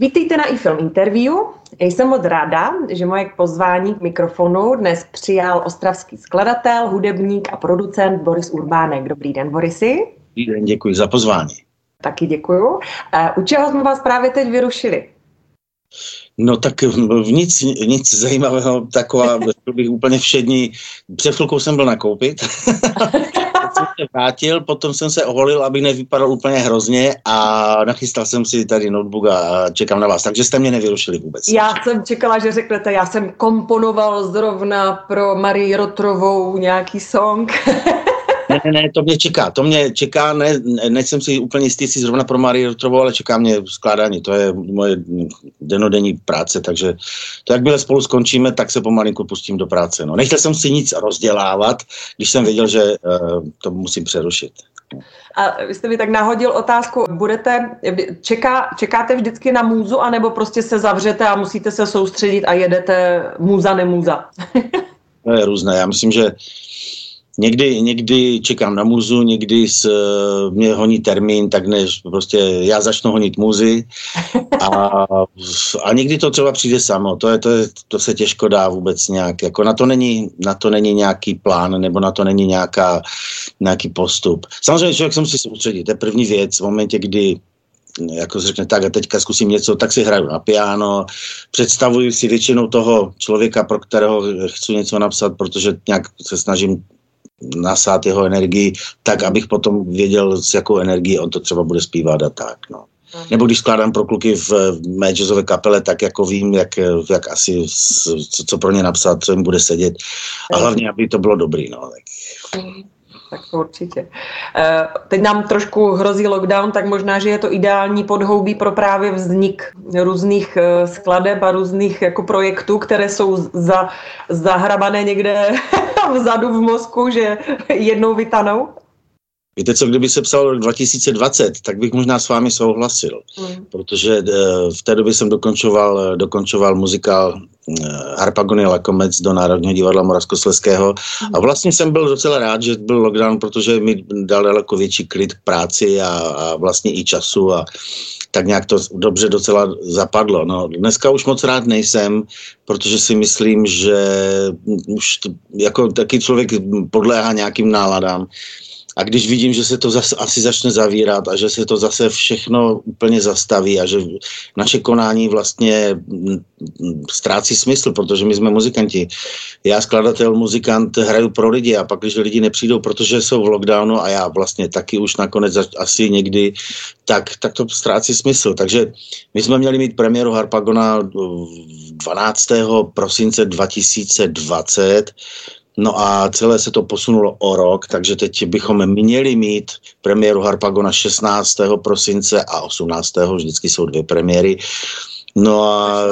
Vítejte na iFilm Interview. Jsem moc ráda, že moje pozvání k mikrofonu dnes přijal ostravský skladatel, hudebník a producent Boris Urbánek. Dobrý den, Borisy. Dobrý den, děkuji za pozvání. Taky děkuju. Eh, u čeho jsme vás právě teď vyrušili? No tak v nic, nic zajímavého, taková, bych úplně všední. Před chvilkou jsem byl nakoupit. jsem se vrátil, potom jsem se oholil, abych nevypadal úplně hrozně a nachystal jsem si tady notebook a čekám na vás. Takže jste mě nevyrušili vůbec. Já jsem čekala, že řeknete, já jsem komponoval zrovna pro Marii Rotrovou nějaký song. Ne, ne, ne, to mě čeká, to mě čeká, ne, nejsem si úplně jistý, jestli zrovna pro Marii Rotrovou, ale čeká mě skládání, to je moje denodenní práce, takže to jakmile spolu skončíme, tak se pomalinku pustím do práce. No. Nechtěl jsem si nic rozdělávat, když jsem věděl, že uh, to musím přerušit. A vy jste mi tak nahodil otázku, budete, čeká, čekáte vždycky na můzu, anebo prostě se zavřete a musíte se soustředit a jedete můza, nemůza? to je různé, já myslím, že Někdy, někdy čekám na muzu, někdy s, eh, mě honí termín, tak než prostě já začnu honit muzy. A, a někdy to třeba přijde samo, to, je, to, je, to se těžko dá vůbec nějak, jako na to není, na to není nějaký plán nebo na to není nějaká, nějaký postup. Samozřejmě člověk se musí soustředit, to je první věc. V momentě, kdy jako se řekne tak a teďka zkusím něco, tak si hraju na piano, představuji si většinou toho člověka, pro kterého chci něco napsat, protože nějak se snažím nasát jeho energii, tak abych potom věděl, s jakou energií on to třeba bude zpívat a tak. No. Nebo když skládám pro kluky v, mé jazzové kapele, tak jako vím, jak, jak asi, co, co pro ně napsat, co jim bude sedět. A hlavně, aby to bylo dobrý. No. Tak. Tak to určitě. Eh, teď nám trošku hrozí lockdown, tak možná, že je to ideální podhoubí pro právě vznik různých eh, skladeb a různých jako projektů, které jsou za, zahrabané někde vzadu v mozku, že jednou vytanou. Víte co, kdyby se psal rok 2020, tak bych možná s vámi souhlasil, mm. protože eh, v té době jsem dokončoval, dokončoval muzikál eh, Harpagony Lakomec do Národního divadla Moravskosleského a vlastně jsem byl docela rád, že byl lockdown, protože mi dal daleko větší klid k práci a, a vlastně i času a tak nějak to dobře docela zapadlo. No, dneska už moc rád nejsem, protože si myslím, že už jako taky člověk podléhá nějakým náladám a když vidím, že se to zase asi začne zavírat a že se to zase všechno úplně zastaví a že naše konání vlastně mm, mm, ztrácí smysl, protože my jsme muzikanti. Já, skladatel, muzikant, hraju pro lidi a pak, když lidi nepřijdou, protože jsou v lockdownu a já vlastně taky už nakonec asi někdy, tak, tak to ztrácí smysl. Takže my jsme měli mít premiéru Harpagona 12. prosince 2020 No a celé se to posunulo o rok, takže teď bychom měli mít premiéru Harpagona 16. prosince a 18. vždycky jsou dvě premiéry. No a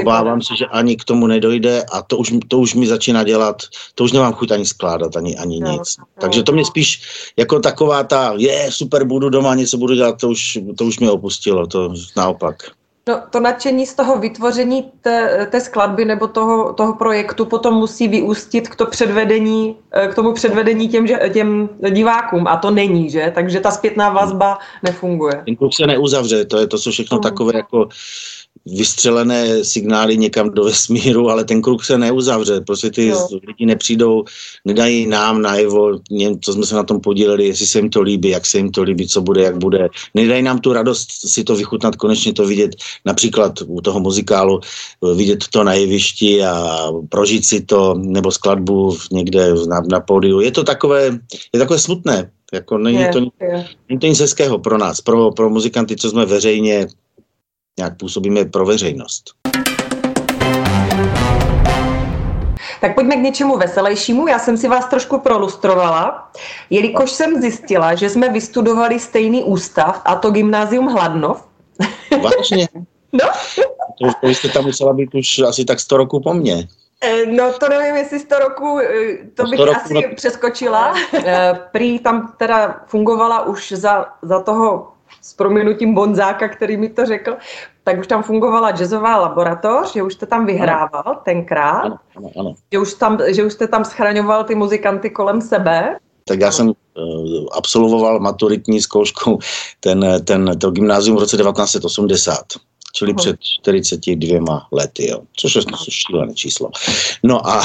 obávám se, že ani k tomu nedojde a to už, to už mi začíná dělat, to už nemám chuť ani skládat, ani, ani no, nic. No, Takže to mě spíš jako taková ta, je, super, budu doma, něco budu dělat, to už, to už mě opustilo, to naopak. No, to nadšení z toho vytvoření té, té skladby nebo toho, toho projektu potom musí vyústit k, to předvedení, eh, k tomu předvedení těm, těm divákům a to není, že? Takže ta zpětná vazba nefunguje. Ten klub se neuzavře, to je to, co všechno mm. takové jako vystřelené signály někam do vesmíru, ale ten kruh se neuzavře. Prostě ty jo. lidi nepřijdou, nedají nám najevo, co jsme se na tom podíleli, jestli se jim to líbí, jak se jim to líbí, co bude, jak bude. Nedají nám tu radost si to vychutnat, konečně to vidět, například u toho muzikálu, vidět to na jevišti a prožít si to, nebo skladbu někde na, na pódiu. Je to takové, je takové smutné, jako není, je, to, je. není to nic hezkého pro nás, pro, pro muzikanty, co jsme veřejně nějak působíme pro veřejnost. Tak pojďme k něčemu veselějšímu. Já jsem si vás trošku prolustrovala, jelikož jsem zjistila, že jsme vystudovali stejný ústav, a to Gymnázium Hladnov. Vážně? No. To, to jste tam musela být už asi tak 100 roků po mně. Eh, no to nevím, jestli 100 roků, eh, to bych roku asi na... přeskočila. Eh, prý tam teda fungovala už za, za toho s proměnutím Bonzáka, který mi to řekl, tak už tam fungovala jazzová laboratoř, že už jste tam vyhrával ano. tenkrát, ano, ano, ano. Že, už tam, že už jste tam schraňoval ty muzikanty kolem sebe. Tak já jsem uh, absolvoval maturitní zkoušku ten, ten, to gymnázium v roce 1980. čili před 42 lety, jo, což je šílené číslo. No a,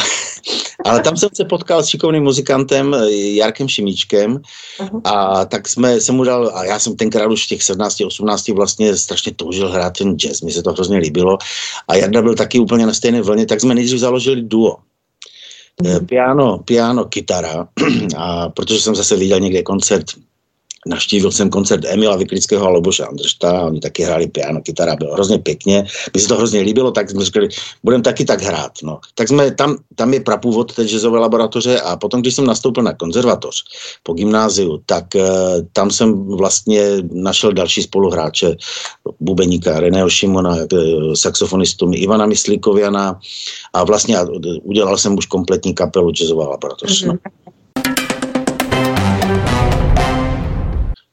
ale tam jsem se potkal s šikovným muzikantem Jarkem Šimíčkem. A tak jsme, jsem mu dal, a já jsem tenkrát už v těch 17, 18 vlastně strašně toužil hrát ten jazz, mi se to hrozně líbilo. A Jarda byl taky úplně na stejné vlně, tak jsme nejdřív založili duo. Mm-hmm. Piano, piano, kytara, a protože jsem zase viděl někde koncert Navštívil jsem koncert Emila Vyklického a Loboše Andršta, oni taky hráli piano, kytara, bylo hrozně pěkně, mi se to hrozně líbilo, tak jsme řekli, budeme taky tak hrát. No. Tak jsme, tam, tam je prapůvod té jazzové laboratoře a potom, když jsem nastoupil na konzervatoř po gymnáziu, tak uh, tam jsem vlastně našel další spoluhráče, bubeníka Reného Šimona, uh, saxofonistu Ivana Myslíkoviana a vlastně udělal jsem už kompletní kapelu jazzová laboratoř. Mm-hmm. No.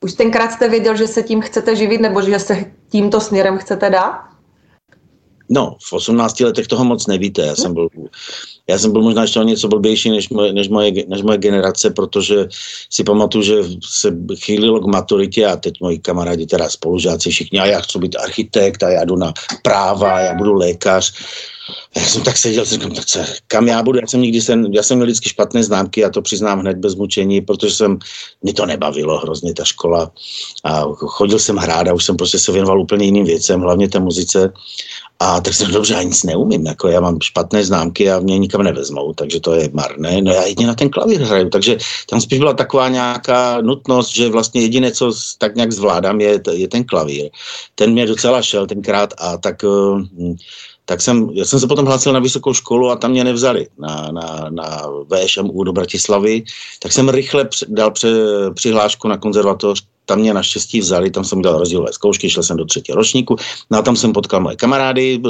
Už tenkrát jste věděl, že se tím chcete živit, nebo že se tímto směrem chcete dát? No, v 18 letech toho moc nevíte. Já jsem byl, já jsem byl možná ještě o něco blbější než moje, než, moje, než moje generace, protože si pamatuju, že se chýlilo k maturitě a teď moji kamarádi, teda spolužáci všichni, a já chci být architekt a já jdu na práva, já budu lékař. Já jsem tak seděl, říkám, tak co, kam já budu? Já jsem nikdy jsem, já jsem měl vždycky špatné známky a to přiznám hned bez mučení, protože jsem, mě to nebavilo hrozně ta škola a chodil jsem hrát a už jsem prostě se věnoval úplně jiným věcem, hlavně té muzice. A tak jsem dobře, já nic neumím, jako já mám špatné známky a mě nikam nevezmou, takže to je marné. No já jedině na ten klavír hraju, takže tam spíš byla taková nějaká nutnost, že vlastně jediné, co tak nějak zvládám, je, je ten klavír. Ten mě docela šel tenkrát a tak uh, tak jsem, já jsem se potom hlásil na vysokou školu a tam mě nevzali na, na, na VŠMU do Bratislavy, tak jsem rychle dal pře, přihlášku na konzervatoř, tam mě naštěstí vzali, tam jsem dal rozdílové zkoušky, šel jsem do třetího ročníku, no a tam jsem potkal moje kamarády,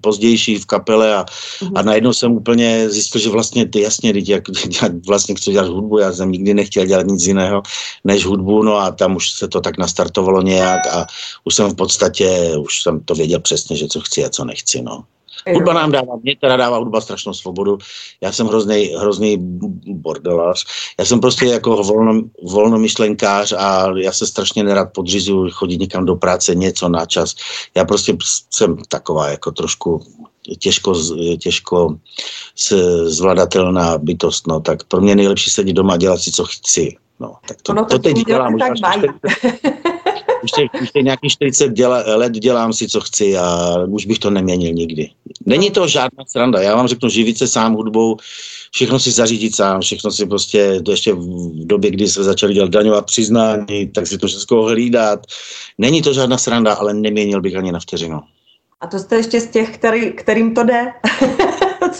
pozdější v kapele a, mm-hmm. a najednou jsem úplně zjistil, že vlastně ty jasně, lidi, jak, jak vlastně chci dělat hudbu, já jsem nikdy nechtěl dělat nic jiného než hudbu, no a tam už se to tak nastartovalo nějak a už jsem v podstatě, už jsem to věděl přesně, že co chci a co nechci, no. Hudba nám dává, mě teda dává hudba strašnou svobodu. Já jsem hrozný, hrozný bordelář. Já jsem prostě jako volno, volnomyšlenkář a já se strašně nerad podřizuju chodit někam do práce, něco na čas. Já prostě jsem taková jako trošku těžko, těžko zvladatelná bytost, no, tak pro mě nejlepší sedět doma a dělat si, co chci. No, tak to, ono to, to teď dělám. Už tak už těch nějakých 40 děla, let dělám si, co chci a už bych to neměnil nikdy. Není to žádná sranda. Já vám řeknu, živit se sám hudbou, všechno si zařídit sám, všechno si prostě, to ještě v době, kdy se začali dělat daňová přiznání, tak si to všechno hlídat. Není to žádná sranda, ale neměnil bych ani na vteřinu. A to jste ještě z těch, který, kterým to jde?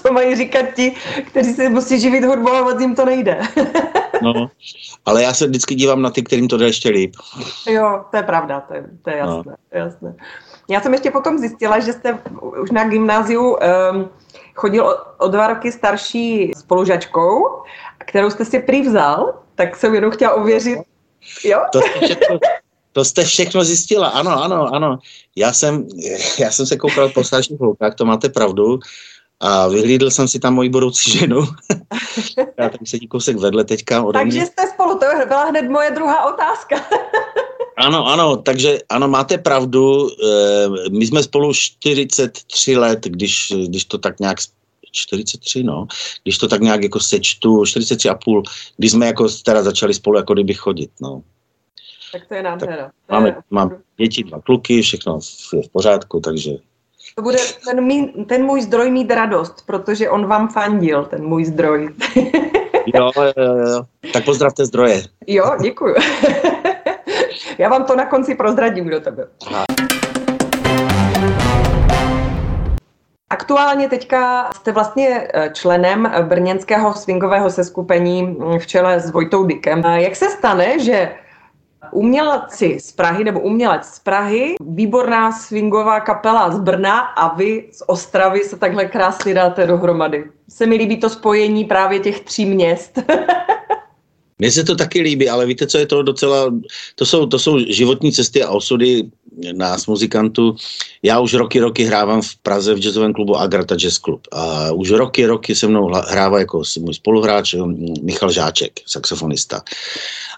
Co mají říkat ti, kteří se musí živit hudbou a moc jim to nejde. no, ale já se vždycky dívám na ty, kterým to jde ještě líp. Jo, to je pravda, to je, to je jasné, no. jasné. Já jsem ještě potom zjistila, že jste už na gymnáziu um, chodil o, o dva roky starší spolužačkou, kterou jste si přivzal, tak jsem jenom chtěla ověřit. Jo? To jste všechno, to jste všechno zjistila, ano, ano, ano. Já jsem, já jsem se koukal po starších holkách, to máte pravdu. A vyhlídl jsem si tam moji budoucí ženu. Já tam sedí kousek vedle teďka ode Takže mě. jste spolu, to byla hned moje druhá otázka. ano, ano, takže ano, máte pravdu. Eh, my jsme spolu 43 let, když, když to tak nějak 43, no, když to tak nějak jako sečtu, 43 a půl, když jsme jako teda začali spolu jako kdyby chodit, no. Tak to je nádhera. Máme, mám děti, dva kluky, všechno je v pořádku, takže to bude ten, mý, ten můj zdroj mít radost, protože on vám fandil, ten můj zdroj. jo, jo, jo. Tak pozdravte zdroje. Jo, děkuju. Já vám to na konci prozradím, kdo to byl. Aha. Aktuálně teďka jste vlastně eh, členem brněnského swingového seskupení v čele s Vojtou Dykem. Jak se stane, že umělci z Prahy nebo umělec z Prahy, výborná swingová kapela z Brna a vy z Ostravy se takhle krásně dáte dohromady. Se mi líbí to spojení právě těch tří měst. Mně se to taky líbí, ale víte, co je to docela, to jsou, to jsou životní cesty a osudy nás muzikantů. Já už roky, roky hrávám v Praze v jazzovém klubu Agarta Jazz Club. A už roky, roky se mnou hrává jako můj spoluhráč Michal Žáček, saxofonista.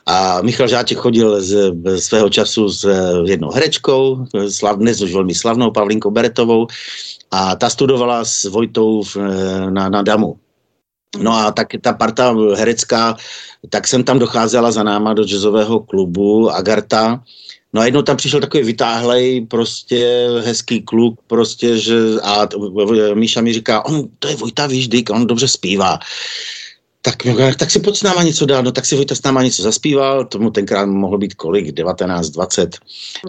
A Michal Žáček chodil z, z svého času s jednou herečkou, slav, dnes už velmi slavnou Pavlínkou Beretovou, a ta studovala s Vojtou v, na, na Damu. No a tak ta parta herecká, tak jsem tam docházela za náma do jazzového klubu Agarta. No a jednou tam přišel takový vytáhlej, prostě hezký kluk, prostě, že a Míša mi říká, on, to je Vojta Víždyk, on dobře zpívá. Tak, tak si pojď s náma něco dát, no tak si Vojta s náma něco zaspíval, tomu tenkrát mohlo být kolik, 19, 20,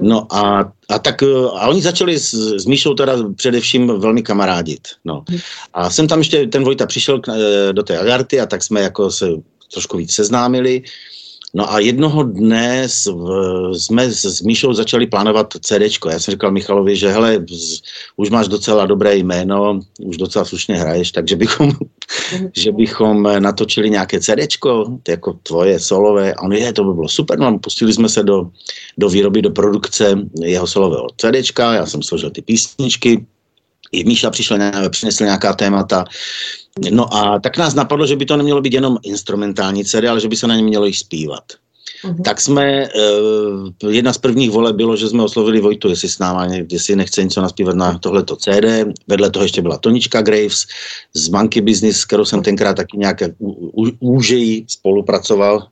no a, a tak, a oni začali s, s Míšou teda především velmi kamarádit, no. A jsem tam ještě, ten Vojta přišel k, eh, do té Agarty a tak jsme jako se trošku víc seznámili, No a jednoho dne jsme s Míšou začali plánovat CD. Já jsem říkal Michalovi, že hele, už máš docela dobré jméno, už docela slušně hraješ, takže bychom, že bychom natočili nějaké CD, jako tvoje solové. A on je, to by bylo super. No a pustili jsme se do, do výroby, do produkce jeho solového CD. Já jsem složil ty písničky, Míša přišel, přinesl nějaká témata. No a tak nás napadlo, že by to nemělo být jenom instrumentální CD, ale že by se na ně mělo i zpívat. Uh-huh. Tak jsme, uh, jedna z prvních vole bylo, že jsme oslovili Vojtu, jestli s náma, jestli nechce něco naspívat na tohleto CD. Vedle toho ještě byla Tonička Graves z Monkey Business, s kterou jsem tenkrát taky nějak úžejí spolupracoval.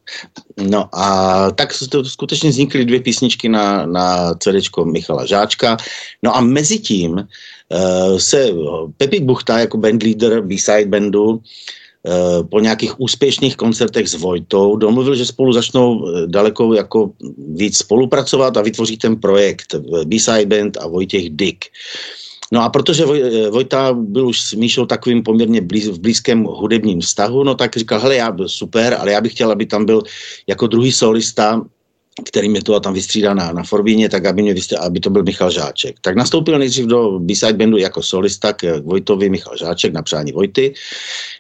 No a tak to skutečně vznikly dvě písničky na, na CD Michala Žáčka. No a mezi tím uh, se Pepik Buchta jako bandleader B-side bandu Eh, po nějakých úspěšných koncertech s Vojtou domluvil, že spolu začnou eh, daleko jako víc spolupracovat a vytvoří ten projekt eh, B-Side Band a Vojtěch Dick. No a protože Voj, Vojta byl už s Míšou takovým poměrně blíz, v blízkém hudebním vztahu, no tak říkal, hele, já byl super, ale já bych chtěl, aby tam byl jako druhý solista který mě to tam vystřídal na, na Forbíně, tak aby, mě vystřídal, aby to byl Michal Žáček. Tak nastoupil nejdřív do B-side bandu jako solista k Vojtovi Michal Žáček na přání Vojty.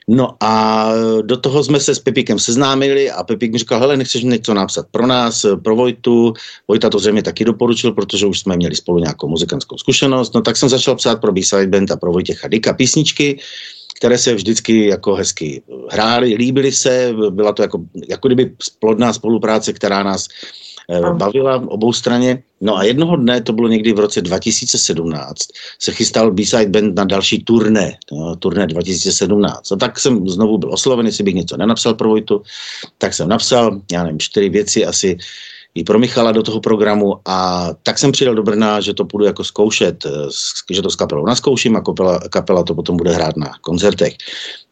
No a do toho jsme se s Pepikem seznámili a Pepik mi říkal, hele, nechceš něco napsat pro nás, pro Vojtu. Vojta to zřejmě taky doporučil, protože už jsme měli spolu nějakou muzikantskou zkušenost. No tak jsem začal psát pro B-side band a pro Vojtěcha Dika písničky které se vždycky jako hezky hrály, líbily se, byla to jako, jako kdyby plodná spolupráce, která nás Eh, bavila obou straně. No a jednoho dne, to bylo někdy v roce 2017, se chystal B-Side Band na další turné, no, turné 2017. A tak jsem znovu byl osloven, jestli bych něco nenapsal pro Vojtu, tak jsem napsal, já nevím, čtyři věci asi, i pro Michala do toho programu a tak jsem přijel do Brna, že to půjdu jako zkoušet, eh, že to s kapelou naskouším a kapela, kapela to potom bude hrát na koncertech.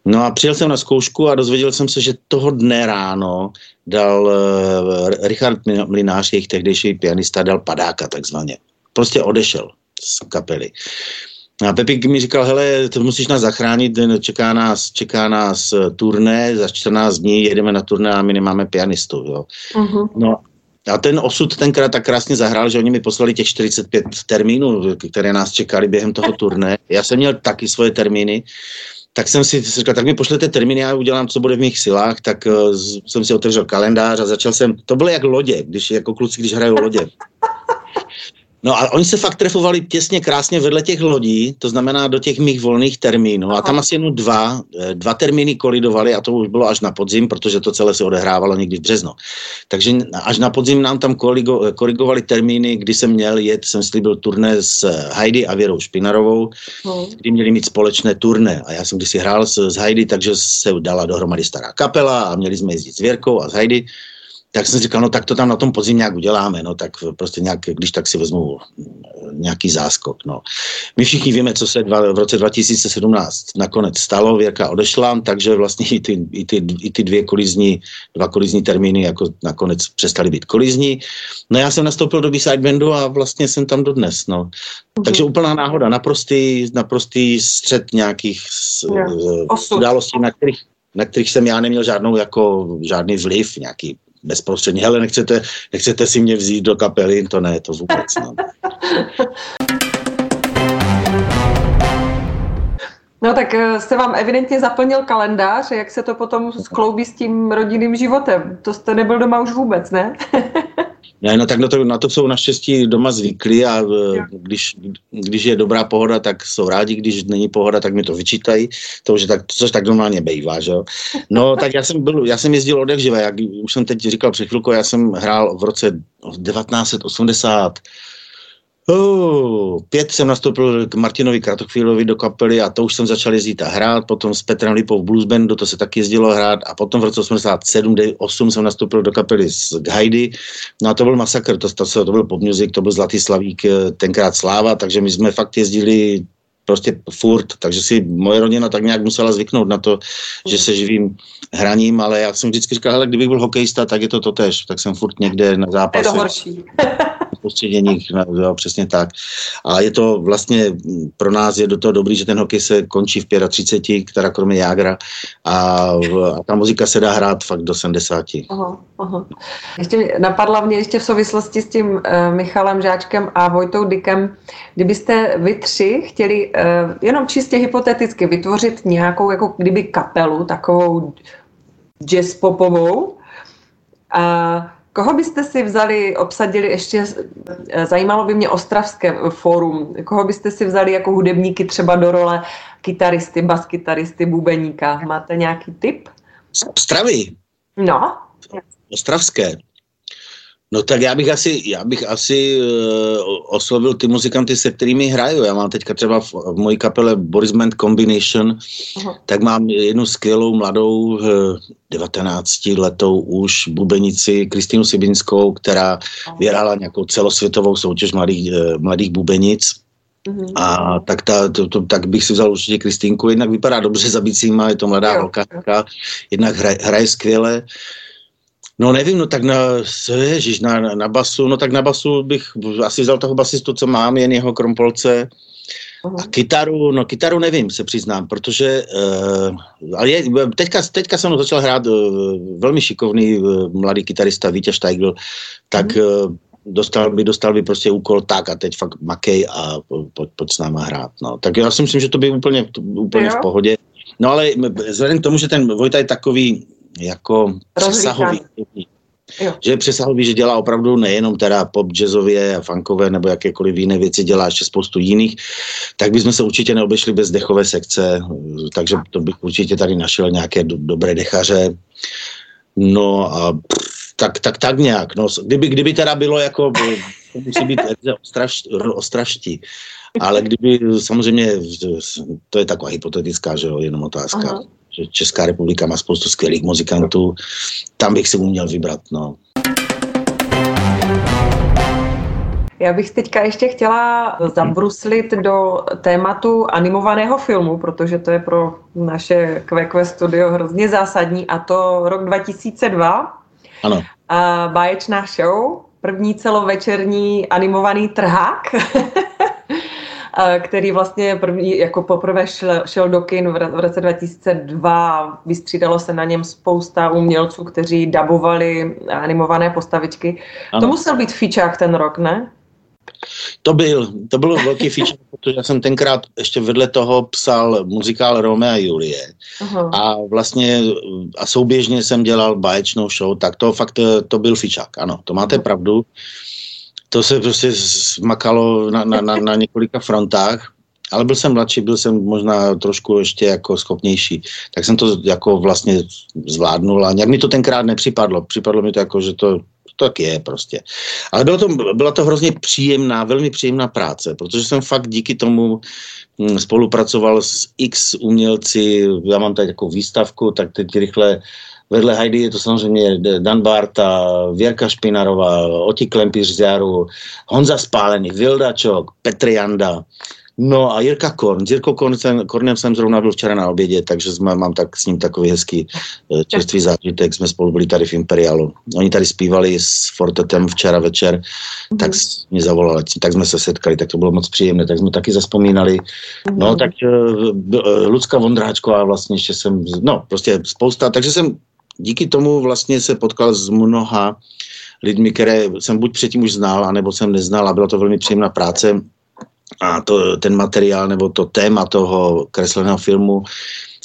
No a přijel jsem na zkoušku a dozvěděl jsem se, že toho dne ráno dal uh, Richard Mlinář, jejich tehdejší pianista, dal padáka takzvaně. Prostě odešel z kapely. A Pepik mi říkal, hele, to musíš nás zachránit, čeká nás, čeká nás eh, turné, za 14 dní jedeme na turné a my nemáme pianistu, jo. Uh-huh. No a ten osud tenkrát tak krásně zahrál, že oni mi poslali těch 45 termínů, které nás čekali během toho turné. Já jsem měl taky svoje termíny tak jsem si říkal, tak mi pošlete termíny, já udělám, co bude v mých silách, tak uh, jsem si otevřel kalendář a začal jsem, to bylo jak lodě, když jako kluci, když hrajou lodě. No a oni se fakt trefovali těsně krásně vedle těch lodí, to znamená do těch mých volných termínů. A tam asi jenom dva, eh, dva termíny kolidovali a to už bylo až na podzim, protože to celé se odehrávalo někdy v březnu. Takže až na podzim nám tam koligo, korigovali termíny, kdy jsem měl jet, jsem slíbil turné s Heidi a Věrou Špinarovou, hmm. kdy měli mít společné turné. A já jsem kdysi hrál s, s Heidi, takže se dala dohromady stará kapela a měli jsme jezdit s Věrkou a s Heidi tak jsem říkal, no tak to tam na tom podzim nějak uděláme, no tak prostě nějak, když tak si vezmu nějaký záskok, no. My všichni víme, co se dva, v roce 2017 nakonec stalo, Věrka odešla, takže vlastně i ty, i ty, i ty dvě kolizní, dva kolizní termíny jako nakonec přestaly být kolizní. No já jsem nastoupil do B-side bandu a vlastně jsem tam dodnes, no. Mm-hmm. Takže úplná náhoda, naprostý, naprostý střed nějakých yeah. událostí, na kterých, na kterých jsem já neměl žádnou jako, žádný vliv, nějaký bezprostředně, hele, nechcete, nechcete si mě vzít do kapely, to ne, to vůbec. No. No tak eh, jste vám evidentně zaplnil kalendář, jak se to potom skloubí s tím rodinným životem? To jste nebyl doma už vůbec, ne? Ne, no tak na to, na to jsou naštěstí doma zvyklí a když, když je dobrá pohoda, tak jsou rádi, když není pohoda, tak mi to vyčítají, to už tak, což tak normálně bývá, že. No tak já jsem, byl, já jsem jezdil od jak jak už jsem teď říkal před chvilkou, já jsem hrál v roce 1980 Uh, pět jsem nastoupil k Martinovi Kratochvílovi do kapely a to už jsem začal jezdit a hrát, potom s Petrem Lipou v Bluesbandu, to se taky jezdilo hrát a potom v roce 87, 8 jsem nastoupil do kapely s Heidi, no a to byl masakr, to, to, to byl pop music, to byl Zlatý Slavík, eh, tenkrát Sláva, takže my jsme fakt jezdili prostě furt, takže si moje rodina tak nějak musela zvyknout na to, že se živím hraním, ale já jsem vždycky říkal, hele, kdybych byl hokejista, tak je to totéž, tak jsem furt někde na zápase. Je to horší. soustředěních, jo, přesně tak. A je to vlastně pro nás je do toho dobrý, že ten hokej se končí v 35, která kromě Jágra a, a ta muzika se dá hrát fakt do 70. Aha, aha. Ještě napadla mě ještě v souvislosti s tím uh, Michalem Žáčkem a Vojtou Dykem, kdybyste vy tři chtěli uh, jenom čistě hypoteticky vytvořit nějakou jako kdyby kapelu, takovou jazz popovou, a Koho byste si vzali, obsadili ještě, zajímalo by mě Ostravské fórum, koho byste si vzali jako hudebníky třeba do role kytaristy, baskytaristy, bubeníka? Máte nějaký tip? Ostravy? No. Ostravské. No tak já bych asi, já bych asi uh, oslovil ty muzikanty, se kterými hraju. Já mám teďka třeba v, v mojí kapele Boris Band Combination, uh-huh. tak mám jednu skvělou mladou uh, eh, 19 letou už bubenici Kristýnu Sibinskou, která uh-huh. vyhrála nějakou celosvětovou soutěž mladých, uh, mladých bubenic. Uh-huh. A tak, ta, to, to, tak bych si vzal určitě Kristýnku, jednak vypadá dobře za bicíma, je to mladá holka, jednak hraje, hraje skvěle. Uh, No nevím, no tak na, ježiš, na, na basu, no tak na basu bych asi vzal toho basistu, co mám, jen jeho krompolce. Uh-huh. A kytaru, no kytaru nevím, se přiznám, protože, uh, ale je, teďka, teďka jsem začal hrát uh, velmi šikovný uh, mladý kytarista Vítěz Steigl, tak uh, dostal by, dostal by prostě úkol tak a teď fakt makej a pojď, pojď s náma hrát, no. Tak já si myslím, že to by úplně, úplně v pohodě. No ale vzhledem k tomu, že ten Vojta je takový, jako přesahový. Jo. Že je přesahový, že dělá opravdu nejenom teda pop, jazzově a funkové nebo jakékoliv jiné věci, dělá ještě spoustu jiných, tak bychom se určitě neobešli bez dechové sekce, takže to bych určitě tady našel nějaké do, dobré dechaře. No a pff, tak, tak, tak nějak. No, kdyby, kdyby teda bylo jako, to musí být ostraští, ale kdyby samozřejmě, to je taková hypotetická, že jo, jenom otázka. Aha Česká republika má spoustu skvělých muzikantů, tam bych si uměl vybrat, no. Já bych teďka ještě chtěla zabruslit do tématu animovaného filmu, protože to je pro naše QQ studio hrozně zásadní a to rok 2002. Ano. A báječná show, první celovečerní animovaný trhák. který vlastně první, jako poprvé šel, šel do kin v roce 2002. Vystřídalo se na něm spousta umělců, kteří dabovali animované postavičky. Ano. To musel být fičák ten rok, ne? To byl, to byl velký feature, protože já jsem tenkrát ještě vedle toho psal muzikál Romeo a Julie. Uh-huh. A vlastně a souběžně jsem dělal báječnou show, tak to fakt to byl fičák, ano, to máte uh-huh. pravdu to se prostě zmakalo na, na, na, na několika frontách, ale byl jsem mladší, byl jsem možná trošku ještě jako schopnější, tak jsem to jako vlastně zvládnul a nějak mi to tenkrát nepřipadlo. Připadlo mi to jako, že to, tak je prostě. Ale bylo to, byla to hrozně příjemná, velmi příjemná práce, protože jsem fakt díky tomu hm, spolupracoval s x umělci, já mám tady takovou výstavku, tak teď rychle Vedle Heidi je to samozřejmě Dan Barta, Věrka Špinarová, Oti Klempíř z Jaru, Honza Spálený, Vildačok, Petr Janda, No a Jirka Korn. S Jirkou Korn jsem, Kornem jsem zrovna byl včera na obědě, takže jsme, mám tak s ním takový hezký eh, čerstvý zážitek. Jsme spolu byli tady v Imperialu. Oni tady zpívali s Fortetem včera večer, mm-hmm. tak mě zavolali, tak jsme se setkali, tak to bylo moc příjemné, tak jsme taky zaspomínali. Mm-hmm. No tak uh, Lucka Vondráčková vlastně ještě jsem, no prostě spousta, takže jsem díky tomu vlastně se potkal s mnoha lidmi, které jsem buď předtím už znal, anebo jsem neznal a byla to velmi příjemná práce a to, ten materiál nebo to téma toho kresleného filmu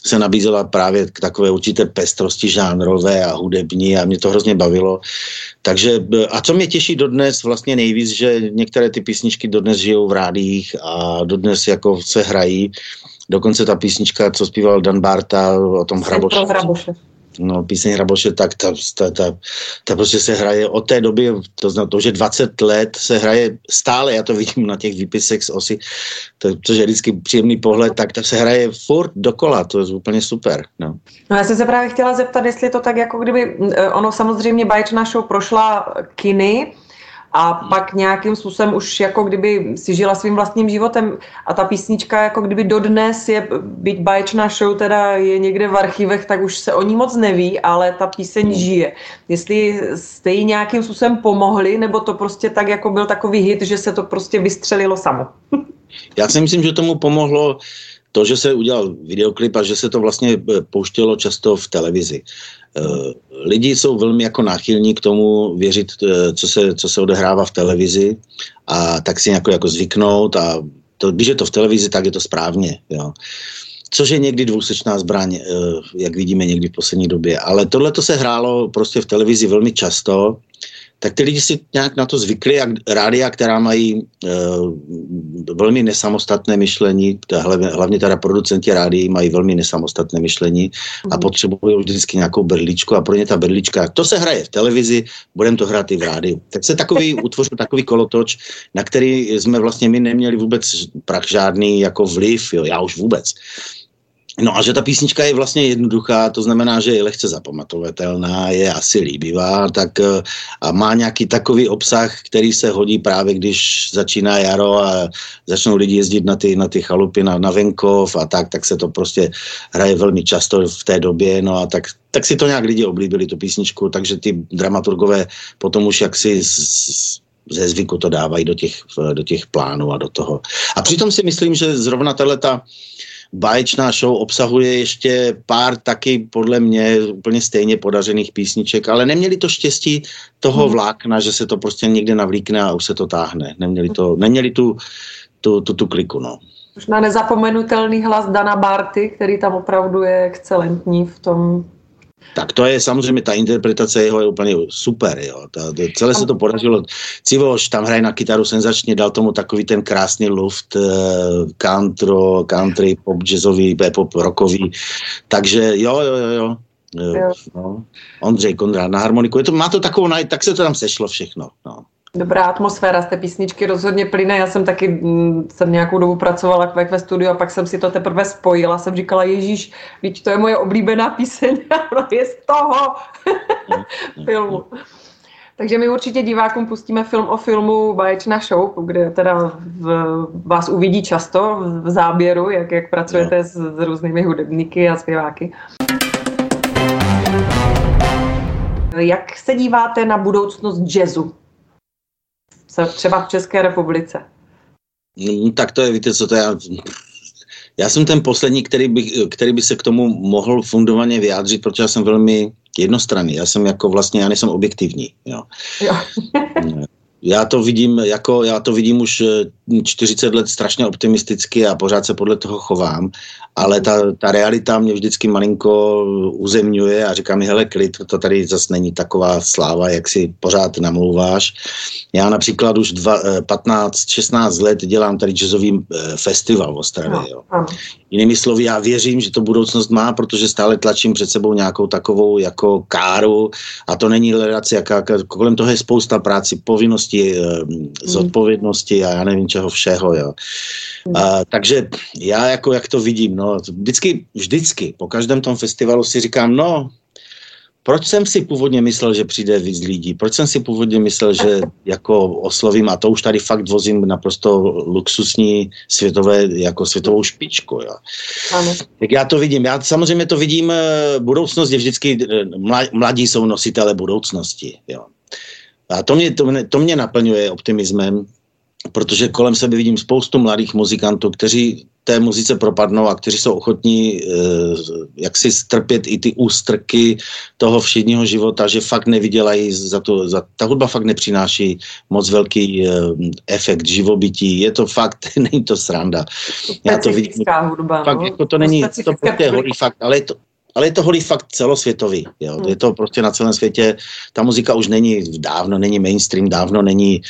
se nabízela právě k takové určité pestrosti žánrové a hudební a mě to hrozně bavilo. Takže a co mě těší dodnes vlastně nejvíc, že některé ty písničky dodnes žijou v rádiích a dodnes jako se hrají. Dokonce ta písnička, co zpíval Dan Barta o tom hraboše no, píseň Hraboše, tak ta, ta, ta, ta prostě se hraje od té doby, to znamená to, že 20 let se hraje stále, já to vidím na těch výpisech z osy, to, což je vždycky příjemný pohled, tak ta se hraje furt dokola, to je úplně super. No. no já jsem se právě chtěla zeptat, jestli je to tak, jako kdyby, eh, ono samozřejmě baječná show prošla kiny, a pak nějakým způsobem už jako kdyby si žila svým vlastním životem a ta písnička jako kdyby dodnes je, byť baječná show teda je někde v archivech, tak už se o ní moc neví, ale ta píseň hmm. žije. Jestli jste jí nějakým způsobem pomohli, nebo to prostě tak jako byl takový hit, že se to prostě vystřelilo samo. Já si myslím, že tomu pomohlo to, že se udělal videoklip a že se to vlastně eh, pouštělo často v televizi. Eh, lidi jsou velmi jako náchylní k tomu věřit, eh, co se, co se odehrává v televizi a tak si jako, jako zvyknout a to, když je to v televizi, tak je to správně. Jo. Což je někdy dvousečná zbraň, jak vidíme někdy v poslední době. Ale tohle to se hrálo prostě v televizi velmi často tak ty lidi si nějak na to zvykli a rádia, která mají e, velmi nesamostatné myšlení, hlavně, teda producenti rádií mají velmi nesamostatné myšlení a mhm. potřebují vždycky nějakou berličku a pro ně ta berlička, to se hraje v televizi, budeme to hrát i v rádiu. Tak se takový utvořil takový kolotoč, na který jsme vlastně my neměli vůbec prach žádný jako vliv, jo, já už vůbec. No a že ta písnička je vlastně jednoduchá, to znamená, že je lehce zapamatovatelná, je asi líbivá, tak eh, a má nějaký takový obsah, který se hodí právě, když začíná jaro a začnou lidi jezdit na ty, na ty chalupy, na, na venkov a tak, tak se to prostě hraje velmi často v té době, no a tak, tak si to nějak lidi oblíbili, tu písničku, takže ty dramaturgové potom už jaksi z, ze zvyku to dávají do těch, do těch plánů a do toho. A přitom si myslím, že zrovna tahle ta báječná show obsahuje ještě pár taky podle mě úplně stejně podařených písniček, ale neměli to štěstí toho hmm. vlákna, že se to prostě někde navlíkne a už se to táhne. Neměli, to, neměli tu, tu, tu, tu kliku, no. Už na nezapomenutelný hlas Dana Barty, který tam opravdu je excelentní v tom tak to je samozřejmě, ta interpretace jeho je úplně super, jo. Ta, to, celé se to podařilo. Civoš tam hraje na kytaru senzačně, dal tomu takový ten krásný luft, uh, country, country, pop jazzový, eh, pop rockový. Takže jo, jo, jo, jo. jo. No. Ondřej Kondrát na harmoniku. Je to, má to takovou, tak se to tam sešlo všechno. No. Dobrá atmosféra z té písničky rozhodně plyne. Já jsem taky mm, jsem nějakou dobu pracovala ve studiu a pak jsem si to teprve spojila. Jsem říkala, Ježíš, víš, to je moje oblíbená píseň a je z toho filmu. Takže my určitě divákům pustíme film o filmu Baječná show, kde teda v, vás uvidí často v záběru, jak, jak pracujete no. s, s různými hudebníky a zpěváky. Jak se díváte na budoucnost jazzu? Třeba v České republice? No, tak to je, víte co, to já, já jsem ten poslední, který by, který by se k tomu mohl fundovaně vyjádřit, protože já jsem velmi jednostranný. Já jsem jako vlastně, já nejsem objektivní. Jo. jo. Já to vidím jako, já to vidím už 40 eh, let strašně optimisticky a pořád se podle toho chovám, ale ta, ta realita mě vždycky malinko uzemňuje a říká mi, hele, klid, to tady zase není taková sláva, jak si pořád namlouváš. Já například už 15-16 eh, let dělám tady jazzový eh, festival v Ostravě. No, jo. No. Jinými slovy, já věřím, že to budoucnost má, protože stále tlačím před sebou nějakou takovou jako káru a to není ledace, jaká, kolem toho je spousta práci, povinnosti, eh, hmm. zodpovědnosti a já nevím čeho všeho. Jo. Hmm. A, takže já jako jak to vidím, no, vždycky, vždycky, po každém tom festivalu si říkám, no, proč jsem si původně myslel, že přijde víc lidí? Proč jsem si původně myslel, že jako oslovím, a to už tady fakt vozím naprosto luxusní světové, jako světovou špičku, jo. Ano. Tak já to vidím. Já samozřejmě to vidím, eh, budoucnost je vždycky, eh, mladí jsou nositele budoucnosti, jo. A to mě, to, mě, to mě naplňuje optimismem, protože kolem sebe vidím spoustu mladých muzikantů, kteří té muzice propadnou a kteří jsou ochotní eh, jak si strpět i ty ústrky toho všedního života, že fakt nevydělají za to, za, ta hudba fakt nepřináší moc velký eh, efekt živobytí, je to fakt, není to sranda. To Já to vidím, hudba, fakt, no? jako to není, to prostě je holý fakt, ale je to, ale je to holý fakt celosvětový. Jo. Hmm. Je to prostě na celém světě. Ta muzika už není dávno, není mainstream, dávno není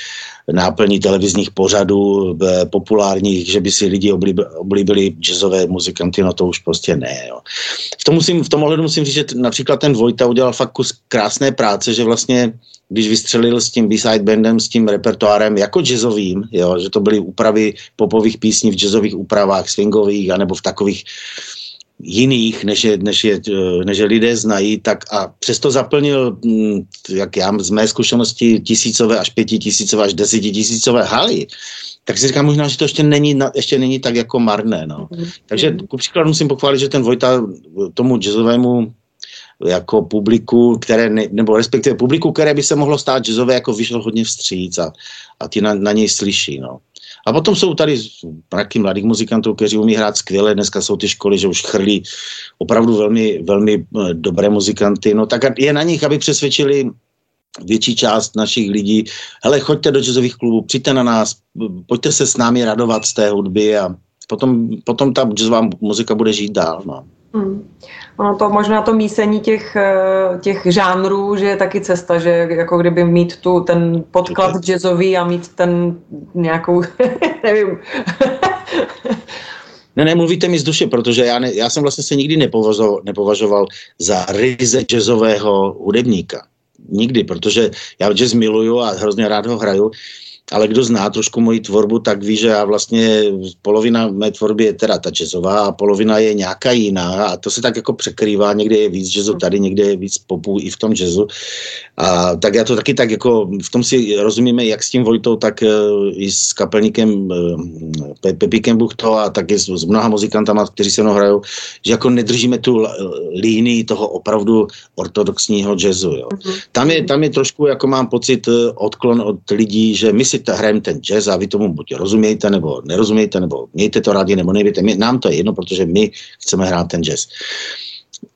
náplní televizních pořadů eh, populárních, že by si lidi oblíbili, oblíbili jazzové muzikanty, no to už prostě ne. Jo. V, tom musím, v tom ohledu musím říct, že například ten Vojta udělal fakt kus krásné práce, že vlastně když vystřelil s tím B-side bandem, s tím repertoárem jako jazzovým, jo, že to byly úpravy popových písní v jazzových úpravách, swingových, anebo v takových jiných, než je, než, je, než je lidé znají, tak a přesto zaplnil, mm, jak já z mé zkušenosti, tisícové až pětitisícové až desetitisícové haly, tak si říkám možná, že to ještě není, ještě není tak jako marné. No. Mm. Takže ku příkladu musím pochválit, že ten Vojta tomu jazzovému jako publiku, které ne, nebo respektive publiku, které by se mohlo stát jazzové, jako vyšlo hodně vstříc a, a ty na, na něj slyší. No. A potom jsou tady praky mladých muzikantů, kteří umí hrát skvěle. Dneska jsou ty školy, že už chrlí opravdu velmi, velmi eh, dobré muzikanty. No tak je na nich, aby přesvědčili větší část našich lidí, hele, choďte do jazzových klubů, přijďte na nás, pojďte se s námi radovat z té hudby a potom, potom ta jazzová muzika bude žít dál. No. Hmm. Ono to možná to mísení těch, eh, těch žánrů, že je taky cesta, že jako kdyby mít tu ten podklad jazzový a mít ten nějakou, nevím. Ne, ne, mluvíte mi z duše, protože já, ne, já jsem vlastně se nikdy nepovažoval, nepovažoval za ryze jazzového hudebníka. Nikdy, protože já jazz miluju a hrozně rád ho hraju, ale kdo zná trošku moji tvorbu, tak ví, že já vlastně polovina mé tvorby je teda ta jazzová a polovina je nějaká jiná a to se tak jako překrývá, někde je víc jazzu tady, někde je víc popů i v tom jazzu. A tak já to taky tak jako, v tom si rozumíme, jak s tím Vojtou, tak uh, i s kapelníkem uh, Pe- Pepíkem Buchto a taky s, s mnoha muzikantama, kteří se mnou hrajou, že jako nedržíme tu línii toho opravdu ortodoxního jazzu. Jo. Mm-hmm. Tam, je, tam je trošku, jako mám pocit, eh, odklon od lidí, že my si ta, hrajeme ten jazz a vy tomu buď rozumějte, nebo nerozumějte, nebo mějte to rádi, nebo nevíte. My, nám to je jedno, protože my chceme hrát ten jazz.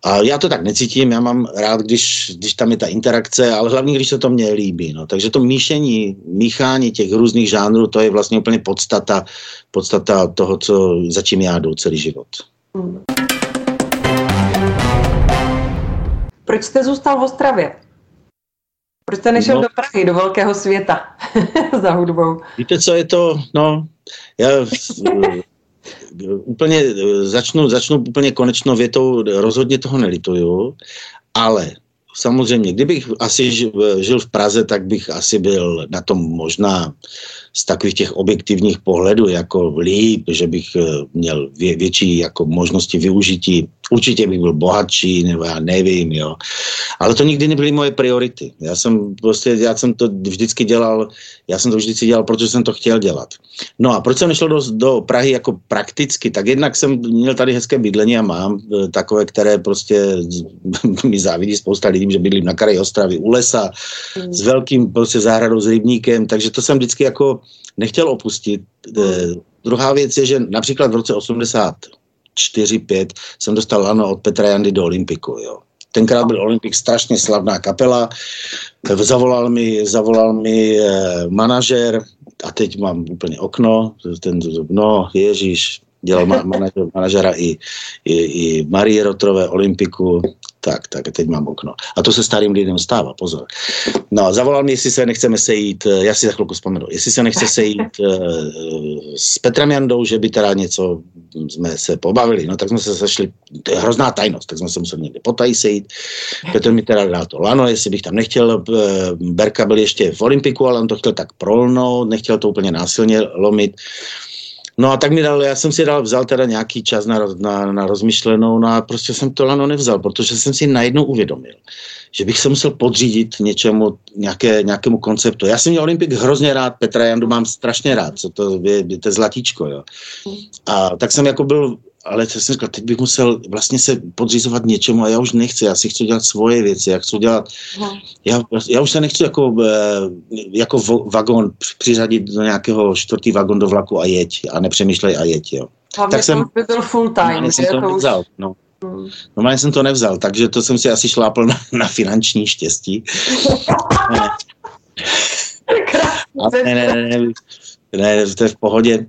A já to tak necítím, já mám rád, když, když tam je ta interakce, ale hlavně, když se to mně líbí. No. Takže to míšení, míchání těch různých žánrů, to je vlastně úplně podstata, podstata toho, co, za čím já jdu celý život. Proč jste zůstal v Ostravě? Proč jste nešel no, do Prahy, do velkého světa za hudbou? Víte, co je to? No, já úplně začnu, začnu úplně konečnou větou, rozhodně toho nelituju, ale samozřejmě, kdybych asi žil v Praze, tak bych asi byl na tom možná z takových těch objektivních pohledů jako líp, že bych eh, měl vě, větší jako možnosti využití. Určitě bych byl bohatší, nebo já nevím, jo. Ale to nikdy nebyly moje priority. Já jsem prostě, já jsem to vždycky dělal, já jsem to vždycky dělal, protože jsem to chtěl dělat. No a proč jsem nešel do, do Prahy jako prakticky? Tak jednak jsem měl tady hezké bydlení a mám eh, takové, které prostě mi závidí spousta lidí, že bydlím na kraji Ostravy u lesa, mm. s velkým prostě zahradou s rybníkem, takže to jsem vždycky jako nechtěl opustit. Eh, druhá věc je, že například v roce 84-5 jsem dostal lano od Petra Jandy do Olympiku. Jo. Tenkrát byl Olympik strašně slavná kapela, zavolal mi, zavolal mi eh, manažer a teď mám úplně okno, ten, no ježíš, dělal ma- manažer, manažera i, i, i Marie Rotrové Olympiku, tak, tak, teď mám okno. A to se starým lidem stává, pozor. No, zavolal mi, jestli se nechceme sejít, eh, já si za chvilku vzpomenu, jestli se nechce sejít uh, s Petrem Jandou, že by teda něco jsme se pobavili, no tak jsme se sešli, to je hrozná tajnost, tak jsme se museli někde potají sejít. Petr mi teda dal to lano, jestli bych tam nechtěl, uh, Berka byl ještě v Olympiku, ale on to chtěl tak prolnout, nechtěl to úplně násilně lomit. No a tak mi dal, já jsem si dal, vzal teda nějaký čas na, na, na rozmyšlenou, no a prostě jsem to lano nevzal, protože jsem si najednou uvědomil, že bych se musel podřídit něčemu, nějaké, nějakému konceptu. Já jsem měl Olympik hrozně rád, Petra Jandu mám strašně rád, co to je, je to zlatíčko, jo. A tak jsem jako byl ale co jsem říkal, teď bych musel vlastně se podřizovat něčemu a já už nechci, já si chci dělat svoje věci, já chci dělat, no. já, já už se nechci jako, eh, jako vagon přiřadit do nějakého čtvrtý vagon do vlaku a jeď a nepřemýšlej a jeď, jo. Hlavně tak jsem, by byl full time. Jsem to nevzal, už... no. Hmm. Normálně jsem to nevzal, takže to jsem si asi šlápl na, na finanční štěstí. ne, ne, ne, ne, ne, ne, to je v pohodě.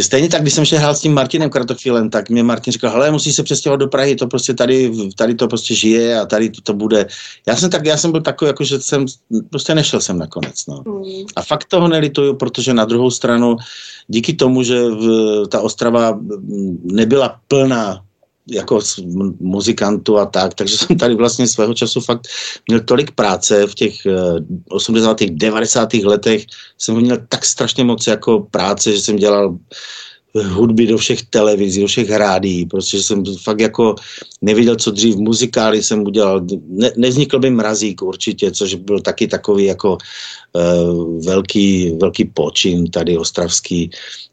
Stejně tak, když jsem šel hrát s tím Martinem Kratochvílem, tak mě Martin říkal, hele, musíš se přestěhovat do Prahy, to prostě tady, tady to prostě žije a tady to, to bude. Já jsem tak, já jsem byl takový, jako že jsem, prostě nešel jsem nakonec, no. Mm. A fakt toho nelituju, protože na druhou stranu, díky tomu, že v, ta Ostrava nebyla plná jako muzikantu a tak, takže jsem tady vlastně svého času fakt měl tolik práce v těch 80. 90. letech, jsem měl tak strašně moc jako práce, že jsem dělal hudby do všech televizí, do všech rádií, prostě jsem fakt jako neviděl, co dřív muzikály jsem udělal, ne, nevznikl by mrazík určitě, což byl taky takový jako uh, velký, velký počin tady ostravský,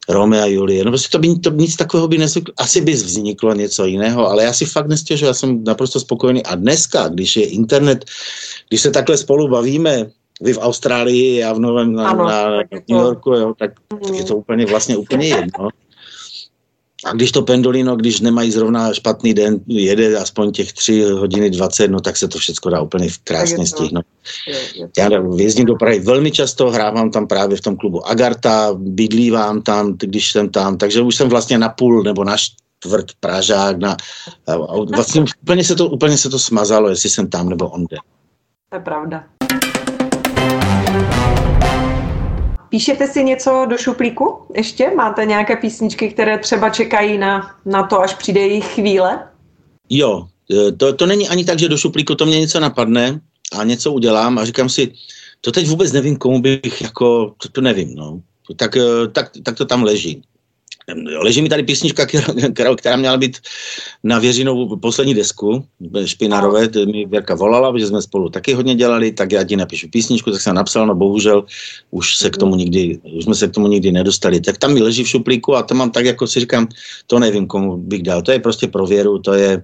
Romeo a Julie. No prostě to by to, nic takového by nezvyklo. Asi by vzniklo něco jiného, ale já si fakt nestěžuji, já jsem naprosto spokojený. A dneska, když je internet, když se takhle spolu bavíme, vy v Austrálii, já v Novém na, ano, na New Yorku, jo, tak, tak je to úplně vlastně úplně jedno. A když to pendolino, když nemají zrovna špatný den, jede aspoň těch 3 hodiny 20, no tak se to všechno dá úplně krásně stihnout. Já jezdím do Prahy velmi často, hrávám tam právě v tom klubu Agarta, bydlívám tam, když jsem tam, takže už jsem vlastně na půl nebo na čtvrt Pražák. Na, a vlastně úplně se, to, úplně se to smazalo, jestli jsem tam nebo onde. To je pravda. Píšete si něco do šuplíku ještě? Máte nějaké písničky, které třeba čekají na, na to, až přijde jejich chvíle? Jo, e, to, to není ani tak, že do šuplíku to mě něco napadne a něco udělám a říkám si, to teď vůbec nevím, komu bych jako, to, to nevím, no. Tak, e, tak, tak to tam leží. Leží mi tady písnička, která, která měla být na věřinou poslední desku, Špinarové, mi Věrka volala, že jsme spolu taky hodně dělali, tak já ti napíšu písničku, tak jsem napsal, no bohužel už se k tomu nikdy, už jsme se k tomu nikdy nedostali. Tak tam mi leží v šuplíku a to mám tak, jako si říkám, to nevím, komu bych dal. To je prostě pro věru, to je,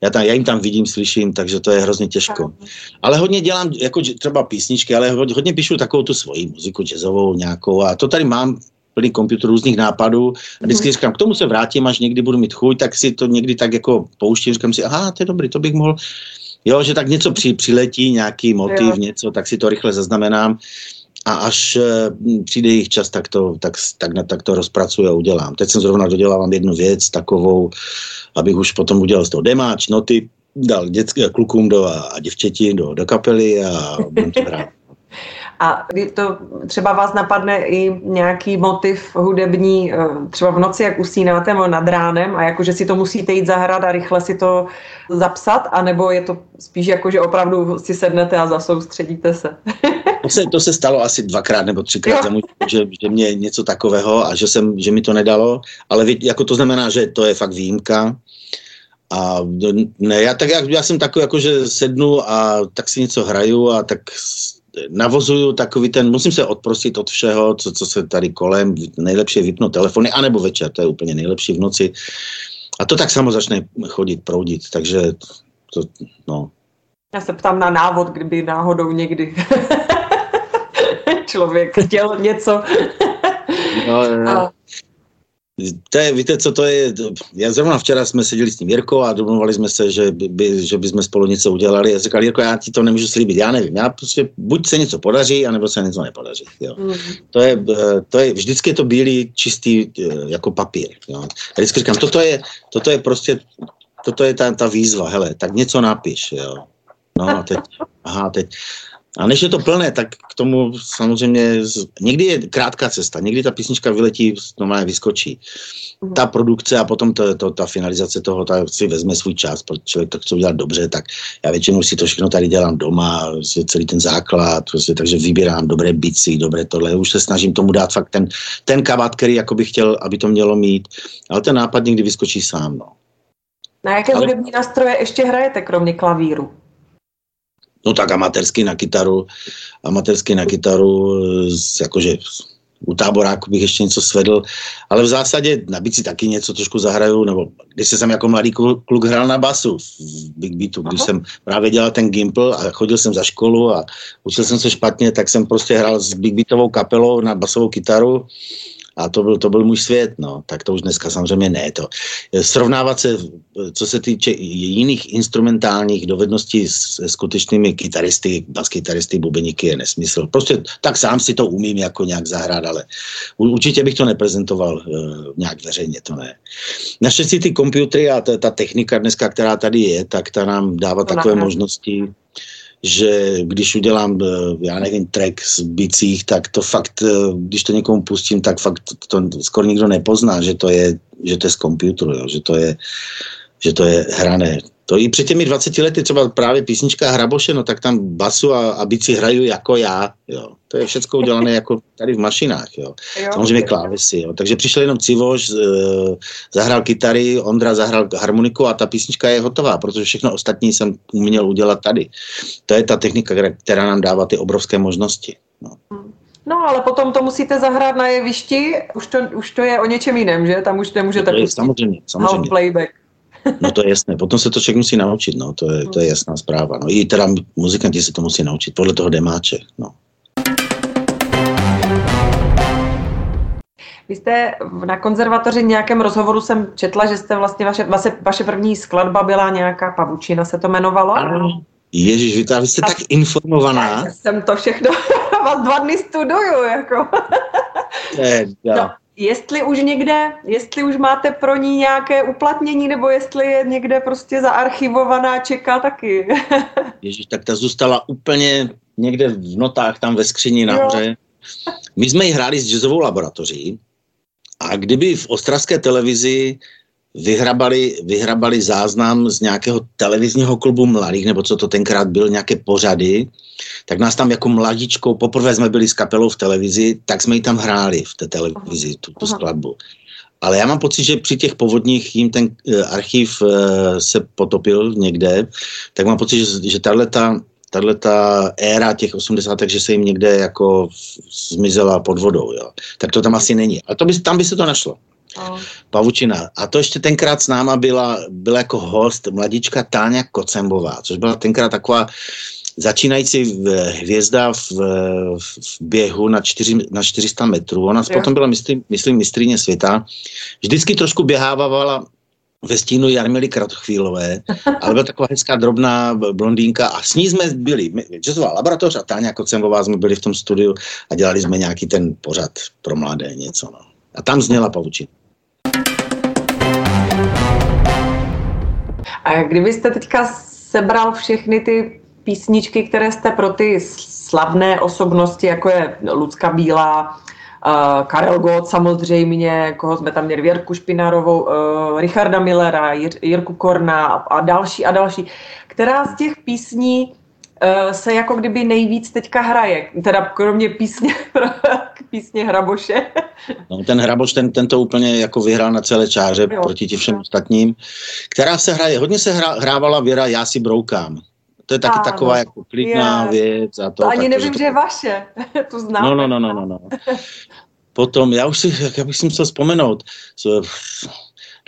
já, tam, já jim tam vidím, slyším, takže to je hrozně těžko. Ale hodně dělám jako třeba písničky, ale hodně píšu takovou tu svoji muziku jazzovou nějakou a to tady mám plný počítač různých nápadů. A vždycky mhm. říkám, k tomu se vrátím, až někdy budu mít chuť, tak si to někdy tak jako pouštím, říkám si, aha, to je dobrý, to bych mohl, jo, že tak něco při, přiletí, nějaký motiv, jo. něco, tak si to rychle zaznamenám a až e, přijde jejich čas, tak to, tak, tak, tak to rozpracuju a udělám. Teď jsem zrovna dodělávám jednu věc takovou, abych už potom udělal z toho demáč, noty, dal dětské klukům do, a děvčeti do, do kapely a budem to hrát. A to třeba vás napadne i nějaký motiv hudební, eh, třeba v noci, jak usínáte nebo nad ránem a jako, že si to musíte jít zahrát a rychle si to zapsat, anebo je to spíš jako, že opravdu si sednete a zasoustředíte se? to, se to se stalo asi dvakrát nebo třikrát, za můj, že, že mě něco takového a že, jsem, že mi to nedalo, ale jako to znamená, že to je fakt výjimka. A ne, já, tak já, já jsem takový, jako že sednu a tak si něco hraju a tak navozuju takový ten, musím se odprostit od všeho, co, co se tady kolem, nejlepší je vypnout telefony, anebo večer, to je úplně nejlepší v noci. A to tak samo začne chodit, proudit, takže to, no. Já se ptám na návod, kdyby náhodou někdy člověk chtěl něco. no, no. To je, víte, co to je? Já zrovna včera jsme seděli s tím Jirkou a domluvali jsme se, že by, že by jsme spolu něco udělali. Já říkal, Jirko, já ti to nemůžu slíbit, já nevím. Já prostě buď se něco podaří, anebo se něco nepodaří. Jo. Mm. To, je, to je, vždycky je to bílý, čistý jako papír. Jo. Já vždycky říkám, toto je, toto je prostě, toto je ta, ta výzva, hele, tak něco napiš, jo. No a teď, aha, teď, a než je to plné, tak k tomu samozřejmě, někdy je krátká cesta, někdy ta písnička vyletí, normálně vyskočí. Mhm. Ta produkce a potom to, to, ta finalizace toho, ta si vezme svůj čas, protože člověk to chce udělat dobře, tak já většinou si to všechno tady dělám doma, celý ten základ, prostě, takže vybírám dobré bicí, dobré tohle, už se snažím tomu dát fakt ten, ten kabát, který jako bych chtěl, aby to mělo mít, ale ten nápad někdy vyskočí sám. No. Na jaké ale... hudební nástroje ještě hrajete, kromě klavíru? No tak amatérsky na kytaru, amatérsky na kytaru, jakože u táboráku bych ještě něco svedl, ale v zásadě na bici taky něco trošku zahraju, nebo když jsem jako mladý kluk hrál na basu v Big Beatu, když Aha. jsem právě dělal ten gimpl a chodil jsem za školu a učil jsem se špatně, tak jsem prostě hrál s Big Beatovou kapelou na basovou kytaru a to byl, to byl můj svět, no, tak to už dneska samozřejmě ne. To. Srovnávat se, co se týče jiných instrumentálních dovedností s skutečnými kytaristy, bas-kytaristy, bubeníky je nesmysl. Prostě tak sám si to umím jako nějak zahrát, ale určitě bych to neprezentoval uh, nějak veřejně, to ne. Naštěstí ty komputery a ta, ta technika dneska, která tady je, tak ta nám dává to takové možnosti, že když udělám, eh, já nevím, track z bicích, tak to fakt, eh, když to někomu pustím, tak fakt to skoro nikdo nepozná, že to je, že to je z jo, že to je, že to je hrané. To i před těmi 20 lety třeba právě písnička Hraboše, no tak tam basu a, a bici hraju jako já, jo. To je všechno udělané jako tady v mašinách, jo. jo Samozřejmě klávesy, jo. Takže přišel jenom Civoš, e, zahrál kytary, Ondra zahrál harmoniku a ta písnička je hotová, protože všechno ostatní jsem uměl udělat tady. To je ta technika, která nám dává ty obrovské možnosti. No. No, ale potom to musíte zahrát na jevišti, už to, už to je o něčem jiném, že? Tam už nemůžete to je, samozřejmě, samozřejmě. playback. No to je jasné, potom se to člověk musí naučit, no, to je, to je jasná zpráva. No, I teda muzikanti se to musí naučit, podle toho demáče, no. Vy jste na konzervatoři nějakém rozhovoru jsem četla, že jste vlastně vaše, vaše, vaše první skladba byla nějaká pavučina, se to jmenovalo? Ano. Ježíš, vy, vy jste tak informovaná. Já jsem to všechno, vás dva dny studuju, jako. no, jestli už někde, jestli už máte pro ní nějaké uplatnění, nebo jestli je někde prostě zaarchivovaná, čeká taky. Ježíš, tak ta zůstala úplně někde v notách, tam ve skříni nahoře. My jsme ji hráli s jazzovou laboratoří a kdyby v ostravské televizi vyhrabali, vyhrabali záznam z nějakého televizního klubu mladých, nebo co to tenkrát byl, nějaké pořady, tak nás tam jako mladičkou, poprvé jsme byli s kapelou v televizi, tak jsme ji tam hráli v té televizi, tu, tu skladbu. Ale já mám pocit, že při těch povodních jim ten uh, archiv uh, se potopil někde, tak mám pocit, že, že tahle ta éra těch 80. že se jim někde jako zmizela pod vodou, jo. Tak to tam asi není. A to by, tam by se to našlo. Oh. Pavučina. A to ještě tenkrát s náma byla, byla jako host mladička Táňa Kocembová, což byla tenkrát taková začínající hvězda v, v běhu na, čtyři, na 400 metrů. Ona jo. potom byla, myslím, myslím, mistrině světa. Vždycky trošku běhávala ve stínu Jarmily Kratochvílové, ale byla taková hezká drobná blondýnka a s ní jsme byli, jazzová laboratoř a Táňa Kocembová jsme byli v tom studiu a dělali jsme nějaký ten pořad pro mladé něco. No. A tam zněla pavučina. A kdybyste teďka sebral všechny ty písničky, které jste pro ty slavné osobnosti, jako je Lucka Bílá, Uh, Karel Gott samozřejmě, koho jsme tam měli, Věrku Špinarovou, uh, Richarda Millera, Jir, Jirku Korna a, další a další. Která z těch písní uh, se jako kdyby nejvíc teďka hraje, teda kromě písně, písně Hraboše. No, ten Hraboš, ten, ten to úplně jako vyhrál na celé čáře jo. proti těm všem ostatním, která se hraje, hodně se hra, hrávala Věra Já si broukám. To je taky ano, taková jako klidná je. věc. A to, to ani tak, nevím, že, to... je vaše, to znám. No, no, no, no, no, no. Potom, já už si, jak bych si musel vzpomenout, co,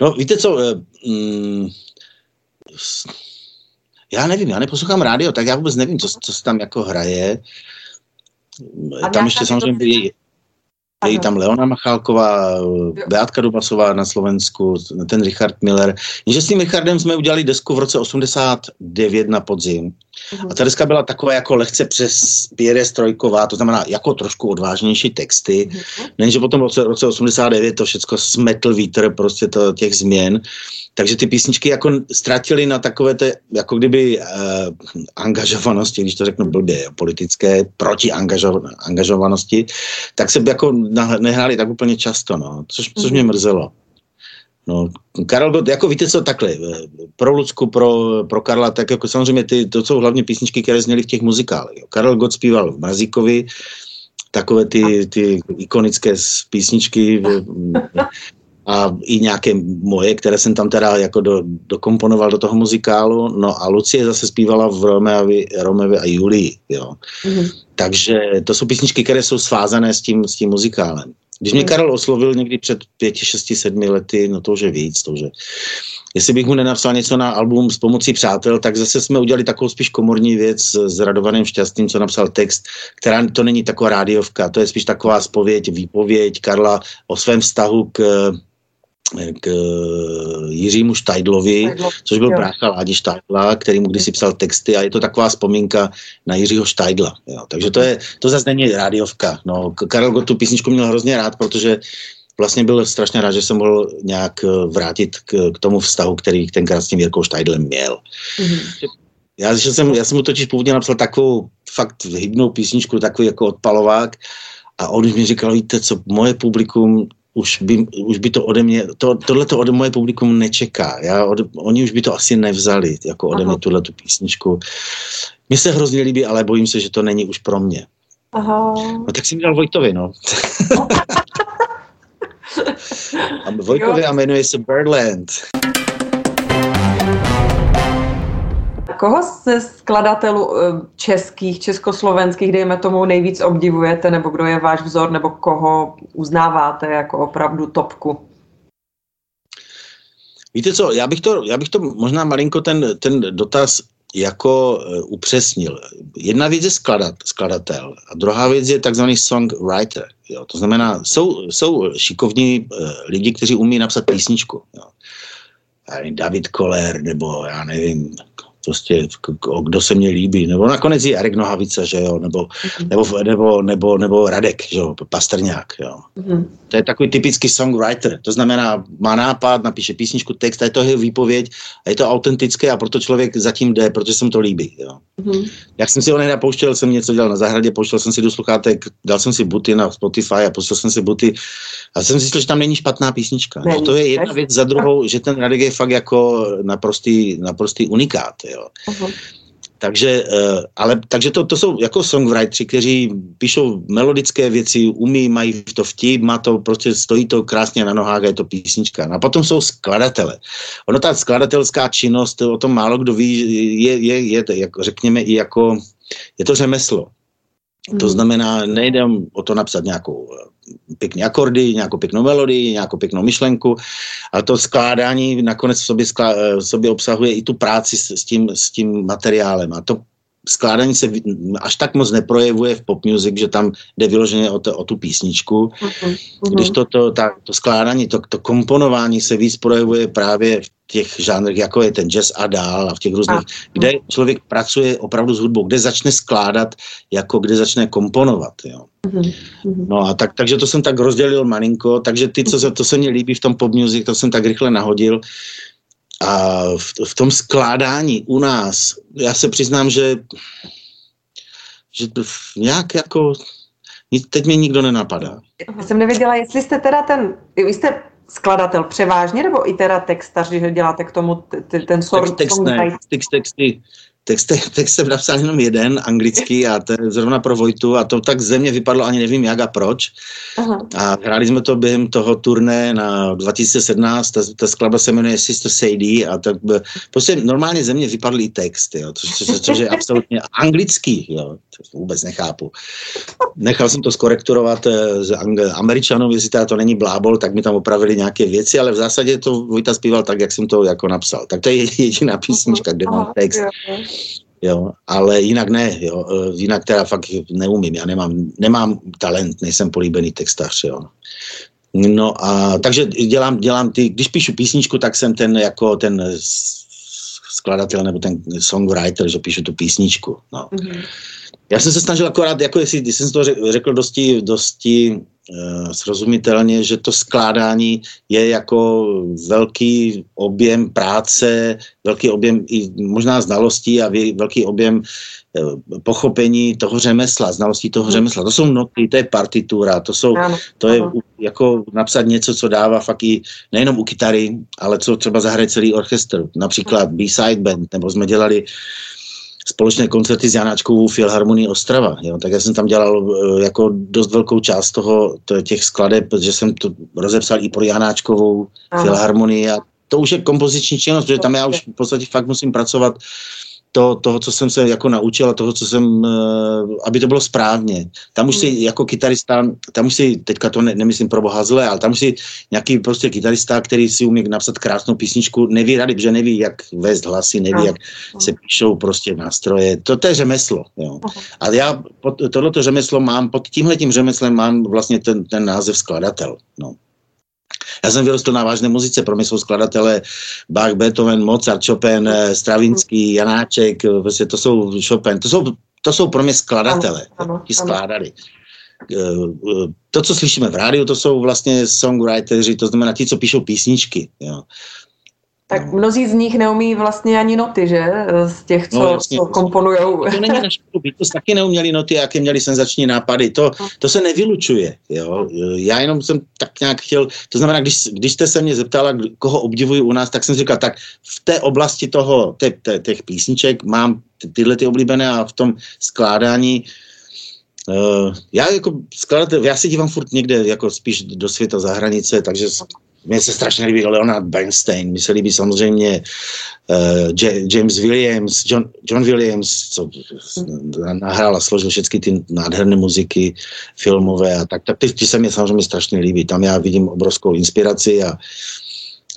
no víte co, mm, já nevím, já neposlouchám rádio, tak já vůbec nevím, co, co se tam jako hraje. A tam ještě samozřejmě je, je tam Leona Machálková, Beatka Dubasová na Slovensku, ten Richard Miller. Jenže s tím Richardem jsme udělali desku v roce 89 na podzim. A ta deska byla taková jako lehce přes Pierre Strojková, to znamená jako trošku odvážnější texty. Nejenže potom v roce, roce 89 to všechno smetl vítr prostě to, těch změn. Takže ty písničky jako ztratily na takové té, jako kdyby uh, angažovanosti, když to řeknu blbě, politické proti angažovanosti, tak se jako nehráli tak úplně často, no, což, což mě mrzelo. No, Karel Gott, jako víte co, takhle, eh, pro Lucku, pro, pro Karla, tak jako samozřejmě ty, to jsou hlavně písničky, které zněly v těch muzikálech. Karel Gott zpíval v Mrazíkovi, takové ty, ty ikonické písničky a i nějaké moje, které jsem tam teda jako do, dokomponoval do toho muzikálu, no a Lucie zase zpívala v Romeovi, Romeovi a Julii, jo. Mm-hmm. Takže to jsou písničky, které jsou svázané s tím, s tím muzikálem. Když mě. Karel oslovil někdy před pěti, šesti, sedmi lety, no to už je víc, to už je, jestli bych mu nenapsal něco na album s pomocí přátel, tak zase jsme udělali takovou spíš komorní věc s Radovaným Šťastným, co napsal text, která to není taková rádiovka, to je spíš taková spověď, výpověď Karla o svém vztahu k k Jiřímu Štajdlovi, což byl brácha Ládi Štajdla, který mu kdysi psal texty a je to taková vzpomínka na Jiřího Štajdla. Jo. Takže to, je, to zase není rádiovka. No, Karel Gott tu písničku měl hrozně rád, protože vlastně byl strašně rád, že jsem mohl nějak eh, vrátit k, k tomu vztahu, který tenkrát s tím Jirkou Štajdlem měl. Mm-hmm. Já, že jsem, já jsem mu totiž původně napsal takovou fakt hybnou písničku, takový jako odpalovák a on mi říkal, víte co, moje publikum už by, už by to ode mě, to, tohle to ode moje publikum nečeká. Já, od, oni už by to asi nevzali, jako ode Aha. mě tuhle tu písničku. Mně se hrozně líbí, ale bojím se, že to není už pro mě. Aha. No tak jsem dal Vojtovi, no. a Vojkovi a jmenuje se Birdland. Koho ze skladatelů eh, českých, československých, dejme tomu, nejvíc obdivujete, nebo kdo je váš vzor, nebo koho uznáváte jako opravdu topku? Víte co, já bych to, já bych to možná malinko ten, ten dotaz jako uh, upřesnil. Jedna věc je skladat, skladatel a druhá věc je takzvaný songwriter. Jo. To znamená, jsou, jsou šikovní uh, lidi, kteří umí napsat písničku. Jo. David Koller nebo já nevím, prostě kdo se mně líbí, nebo nakonec i Erik Nohavica, že jo, nebo, mm-hmm. nebo, nebo, nebo, nebo Radek, že jo, Pastrňák, jo. Mm-hmm. To je takový typický songwriter, to znamená, má nápad, napíše písničku, text, a je to jeho výpověď a je to autentické a proto člověk zatím jde, protože se mu to líbí, jo. Mm-hmm. Jak jsem si ho pouštěl, jsem něco dělal na zahradě, pouštěl jsem si do sluchátek, dal jsem si buty na Spotify a pustil jsem si buty a jsem zjistil, že tam není špatná písnička. No, to je jedna věc za druhou, že ten Radek je fakt jako naprostý, naprostý unikát, jo. Uh-huh. Takže, uh, ale, takže to, to jsou jako songwriteri, kteří píšou melodické věci, umí, mají to vtip, má to, prostě stojí to krásně na nohách a je to písnička. No a potom jsou skladatele. Ono ta skladatelská činnost, o tom málo kdo ví, je, je, je, je jako, řekněme i jako, je to řemeslo. To mhm. znamená, nejde o to napsat nějakou pěkné akordy, nějakou pěknou melodii, nějakou pěknou myšlenku a to skládání nakonec v sobě, sklá, v sobě obsahuje i tu práci s, s, tím, s tím materiálem a to skládání se až tak moc neprojevuje v pop music, že tam jde vyloženě o, to, o tu písničku, uh-huh. když to, to, ta, to skládání, to, to komponování se víc projevuje právě v těch žánrech, jako je ten jazz a dál a v těch různých, a. kde člověk pracuje opravdu s hudbou, kde začne skládat, jako kde začne komponovat. Jo. Uh-huh. No a tak, takže to jsem tak rozdělil malinko, takže ty, co se, to se mně líbí v tom pop music, to jsem tak rychle nahodil. A v, v tom skládání u nás, já se přiznám, že, že nějak jako, teď mě nikdo nenapadá. Já jsem nevěděla, jestli jste teda ten, vy jste skladatel převážně, nebo i teda textař, že děláte k tomu ten sort? Text, text, ne, text, texty, text, text jsem napsal jenom jeden, anglický, a to je zrovna pro Vojtu, a to tak ze mě vypadlo, ani nevím jak a proč. Aha. A hráli jsme to během toho turné na 2017, ta, ta skladba se jmenuje Sister Sadie, a tak prostě normálně ze mě vypadl i text, jo, což, což, což je absolutně anglický, jo, to vůbec nechápu. Nechal jsem to skorekturovat eh, z Američanů, jestli to není blábol, tak mi tam opravili nějaké věci, ale v zásadě to Vojta zpíval tak, jak jsem to jako napsal. Tak to je jediná písnička, kde mám text. Jo, ale jinak ne, jo, e, jinak teda fakt neumím, já nemám, nemám talent, nejsem políbený textař, jo. No a takže dělám, dělám ty, když píšu písničku, tak jsem ten jako ten skladatel nebo ten songwriter, že píšu tu písničku, no. Mm-hmm. Já jsem se snažil akorát, jako jestli, když jsem to řekl dosti, dosti uh, srozumitelně, že to skládání je jako velký objem práce, velký objem i možná znalostí a velký objem uh, pochopení toho řemesla, znalostí toho hmm. řemesla. To jsou noty, to je partitura, to, jsou, to je jako napsat něco, co dává fakt i nejenom u kytary, ale co třeba zahraje celý orchestr. Například B-side band, nebo jsme dělali společné koncerty s Janáčkovou Filharmonií Ostrava. Jo. Tak já jsem tam dělal uh, jako dost velkou část toho, těch skladeb, protože jsem to rozepsal i pro Janáčkovou Aha. Filharmonii a to už je kompoziční činnost, protože tam já už v podstatě fakt musím pracovat to, toho, co jsem se jako naučil a toho, co jsem, uh, aby to bylo správně. Tam už si hmm. jako kytarista, tam už si, teďka to ne, nemyslím pro boha zle, ale tam už si nějaký prostě kytarista, který si umí napsat krásnou písničku, neví rady, protože neví, jak vést hlasy, neví, jak se píšou prostě nástroje. To, to je řemeslo. Jo. Ale já pod, tohleto řemeslo mám, pod tímhletím řemeslem mám vlastně ten, ten název skladatel. No. Já jsem vyrostl na vážné muzice, pro mě jsou skladatelé Bach, Beethoven, Mozart, Chopin, eh, Stravinský, Janáček, eh, prostě to jsou Chopin, to jsou, to jsou pro mě skladatelé, ti skládali. Eh, to, co slyšíme v rádiu, to jsou vlastně songwriteri, to znamená ti, co píšou písničky. Jo. Tak no. mnozí z nich neumí vlastně ani noty, že? Z těch, co, no, co komponujou. To není naše to taky neuměli noty, jaké měli senzační nápady. To, to se nevylučuje. Jo? Já jenom jsem tak nějak chtěl, to znamená, když, když jste se mě zeptala, koho obdivuji u nás, tak jsem říkal, tak v té oblasti toho, te, te, těch písniček mám ty, tyhle ty oblíbené a v tom skládání Uh, já jako skladatel, já se dívám furt někde jako spíš do světa za hranice, takže mně se strašně líbí Leonard Bernstein, mně se líbí samozřejmě uh, James Williams, John, John Williams, co nahrál a složil všechny ty nádherné muziky filmové a tak, tak ty, ty se mě samozřejmě strašně líbí. Tam já vidím obrovskou inspiraci a,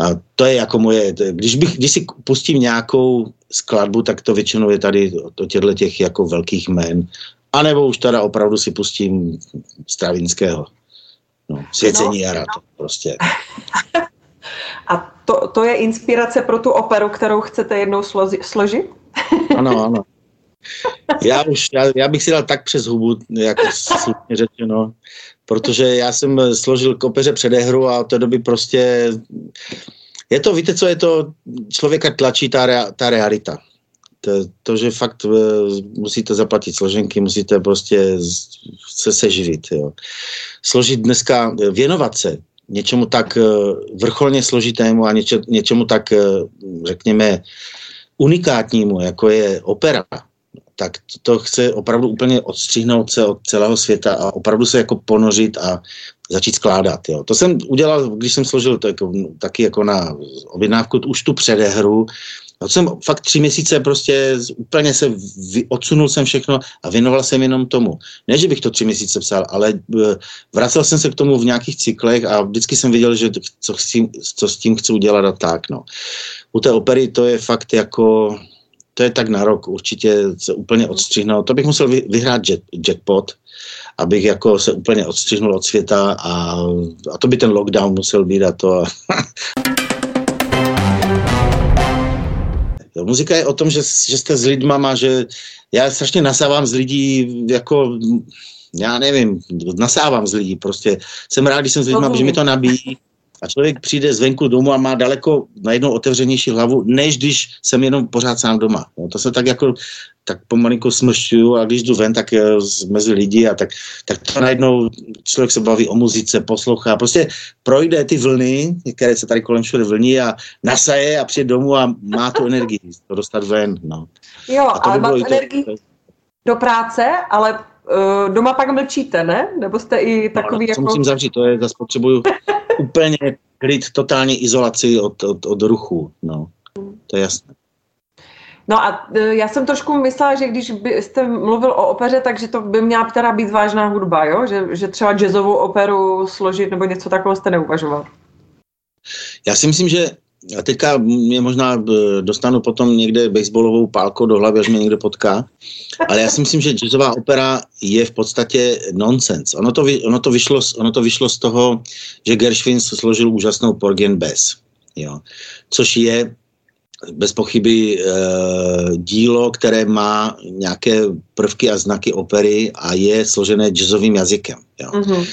a to je jako moje, když, bych, když si pustím nějakou skladbu, tak to většinou je tady o těchto těch jako velkých jmén. A nebo už teda opravdu si pustím Stravinského. No, svěcení no, jara, to prostě. A to, to je inspirace pro tu operu, kterou chcete jednou slozi, složit? Ano, ano. Já už, já, já bych si dal tak přes hubu, jako slušně řečeno, protože já jsem složil k opeře předehru a od té doby prostě je to, víte co, je to, člověka tlačí ta, rea, ta realita. To, to, že fakt uh, musíte zaplatit složenky, musíte prostě se seživit. Jo. Složit dneska, eh, věnovat se něčemu tak uh, vrcholně složitému a něče, něčemu tak, řekněme, unikátnímu, jako je opera, tak to, to chce opravdu úplně odstřihnout se od celého světa a opravdu se jako ponořit a začít skládat. Jo. To jsem udělal, když jsem složil to jako, taky jako na objednávku už tu předehru, No jsem fakt tři měsíce prostě úplně se vy, odsunul jsem všechno a věnoval jsem jenom tomu. Ne, že bych to tři měsíce psal, ale e, vracel jsem se k tomu v nějakých cyklech a vždycky jsem viděl, že co, chci, co s tím chci udělat a tak. No. U té opery to je fakt jako, to je tak na rok, určitě se úplně odstřihnout. To bych musel vy, vyhrát jet, jackpot, abych jako se úplně odstřihnul od světa a, a to by ten lockdown musel být a to. Jo, muzika je o tom, že, že jste s lidma, má, že já strašně nasávám z lidí jako já nevím, nasávám z lidí, prostě. Jsem rád, když jsem s lidmi, že mi to nabíjí. A člověk přijde zvenku domů a má daleko najednou otevřenější hlavu, než když jsem jenom pořád sám doma. No, to se tak jako tak pomalinku smršťuju a když jdu ven, tak mezi lidi a tak, tak to najednou člověk se baví o muzice, poslouchá, prostě projde ty vlny, které se tady kolem všude vlní a nasaje a přijde domů a má tu energii to dostat ven. No. Jo, a to ale má energii to... do práce, ale uh, doma pak mlčíte, ne? Nebo jste i takový no, jako... musím zavřít, to je, zase potřebuju úplně klid, totální izolaci od, od, od ruchu, no. To je jasné. No a e, já jsem trošku myslela, že když byste mluvil o opeře, takže to by měla teda být vážná hudba, jo? Že, že třeba jazzovou operu složit nebo něco takového jste neuvažoval. Já si myslím, že a teďka mě možná e, dostanu potom někde baseballovou pálkou do hlavy, až mě někdo potká, ale já si myslím, že jazzová opera je v podstatě nonsens. Ono to, ono to, vyšlo, ono to vyšlo z toho, že Gershwin složil úžasnou Porgy Bess, jo, což je bez pochyby e, dílo, které má nějaké prvky a znaky opery a je složené jazzovým jazykem. Jo. Uh-huh,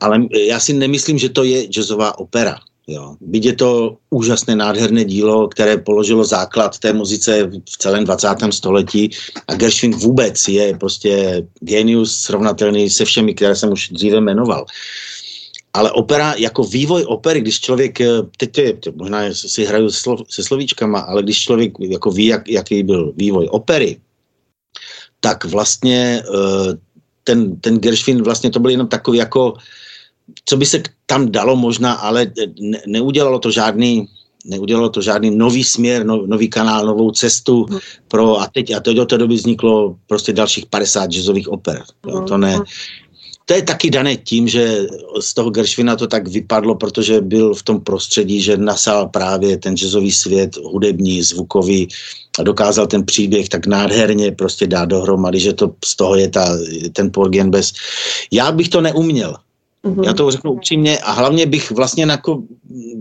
Ale já si nemyslím, že to je jazzová opera. Jo. Byť je to úžasné, nádherné dílo, které položilo základ té muzice v celém 20. století a Gershwin vůbec je prostě genius srovnatelný se všemi, které jsem už dříve jmenoval. Ale opera, jako vývoj opery, když člověk, eh, teď je, možná si hraju se slovíčkama, ale když člověk jako ví, jak, jaký byl vývoj opery, tak vlastně eh, ten, ten Gershwin vlastně to byl jenom takový jako, co by se tam dalo možná, ale ne, neudělalo to žádný, neudělalo to žádný nový směr, no, nový kanál, novou cestu mhm. pro, a teď, a teď do té doby vzniklo prostě dalších 50 jazzových oper. Jo, to ne, mhm to je taky dané tím, že z toho Gershwina to tak vypadlo, protože byl v tom prostředí, že nasál právě ten jazzový svět, hudební, zvukový a dokázal ten příběh tak nádherně prostě dát dohromady, že to z toho je ta, ten Porgen bez. Já bych to neuměl. Mm-hmm. Já to řeknu upřímně a hlavně bych vlastně jako,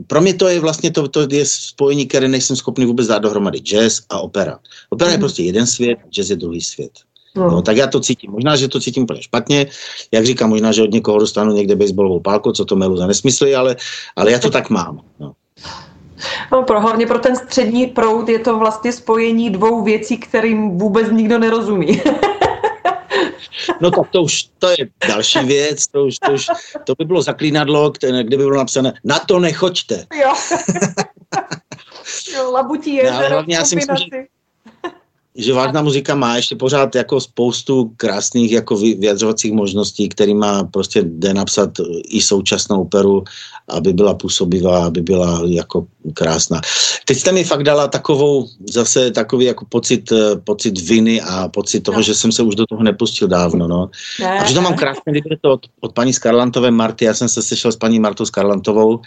pro mě to je vlastně to, to je spojení, které nejsem schopný vůbec dát dohromady. Jazz a opera. Opera mm-hmm. je mhm. prostě jeden svět, jazz je druhý svět. No. no. tak já to cítím. Možná, že to cítím úplně špatně. Jak říkám, možná, že od někoho dostanu někde baseballovou pálku, co to melu za nesmysly, ale, ale já to tak mám. No. No, pro, hlavně pro ten střední proud je to vlastně spojení dvou věcí, kterým vůbec nikdo nerozumí. No tak to už to je další věc, to už, to už to by bylo zaklínadlo, kde by bylo napsané na to nechoďte. Jo. jo, labutí je. No, hlavně já si myslím, že, že vážná muzika má ještě pořád jako spoustu krásných jako vyjadřovacích možností, který má prostě jde napsat i současnou operu, aby byla působivá, aby byla jako krásná. Teď jste mi fakt dala takovou, zase takový jako pocit, pocit viny a pocit toho, no. že jsem se už do toho nepustil dávno, no. Ne, a že to mám krásně libreto od, od paní Skarlantové Marty, já jsem se sešel s paní Martou Skarlantovou,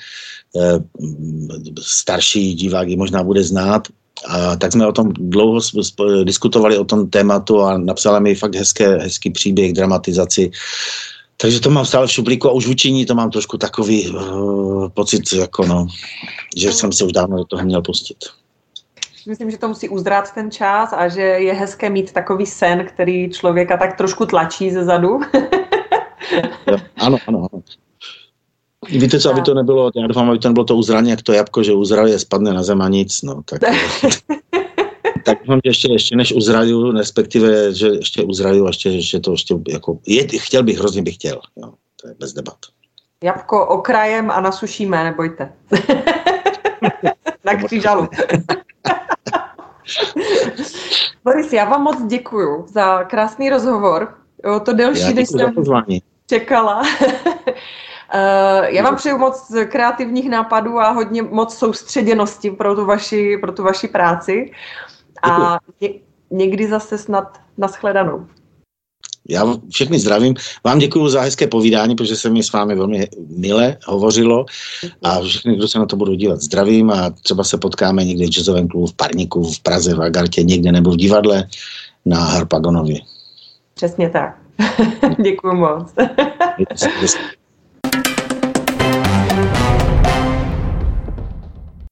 starší divák ji možná bude znát, a tak jsme o tom dlouho diskutovali o tom tématu a napsala mi fakt hezké, hezký příběh, dramatizaci. Takže to mám stále v šuplíku a už v učení to mám trošku takový uh, pocit, jako no, že jsem se už dávno do toho měl pustit. Myslím, že to musí uzrát ten čas a že je hezké mít takový sen, který člověka tak trošku tlačí ze zadu. ano, ano, ano. Víte co, aby to nebylo, já doufám, aby to nebylo to uzraně, jak to jabko, že uzrali, spadne na zem a nic, no, tak... tak doufám, že ještě, ještě než uzraju, respektive, že ještě uzraju, ještě, že to ještě jako, je, chtěl bych, hrozně bych chtěl, jo, to je bez debat. Jabko okrajem a nasušíme, nebojte. na křížalu. Boris, já vám moc děkuju za krásný rozhovor. Jo, to delší, než jsem čekala. Eh, já vám přeju moc kreativních nápadů a hodně moc soustředěnosti pro tu vaši, pro tu vaši práci. A ně, někdy zase snad naschledanou. Já všechny zdravím. Vám děkuji za hezké povídání, protože se mi s vámi velmi mile hovořilo a všechny, kdo se na to budou dívat, zdravím a třeba se potkáme někde v jazzovém klubu v Parníku, v Praze, v Agartě, někde nebo v divadle na Harpagonově. Přesně tak. děkuji moc.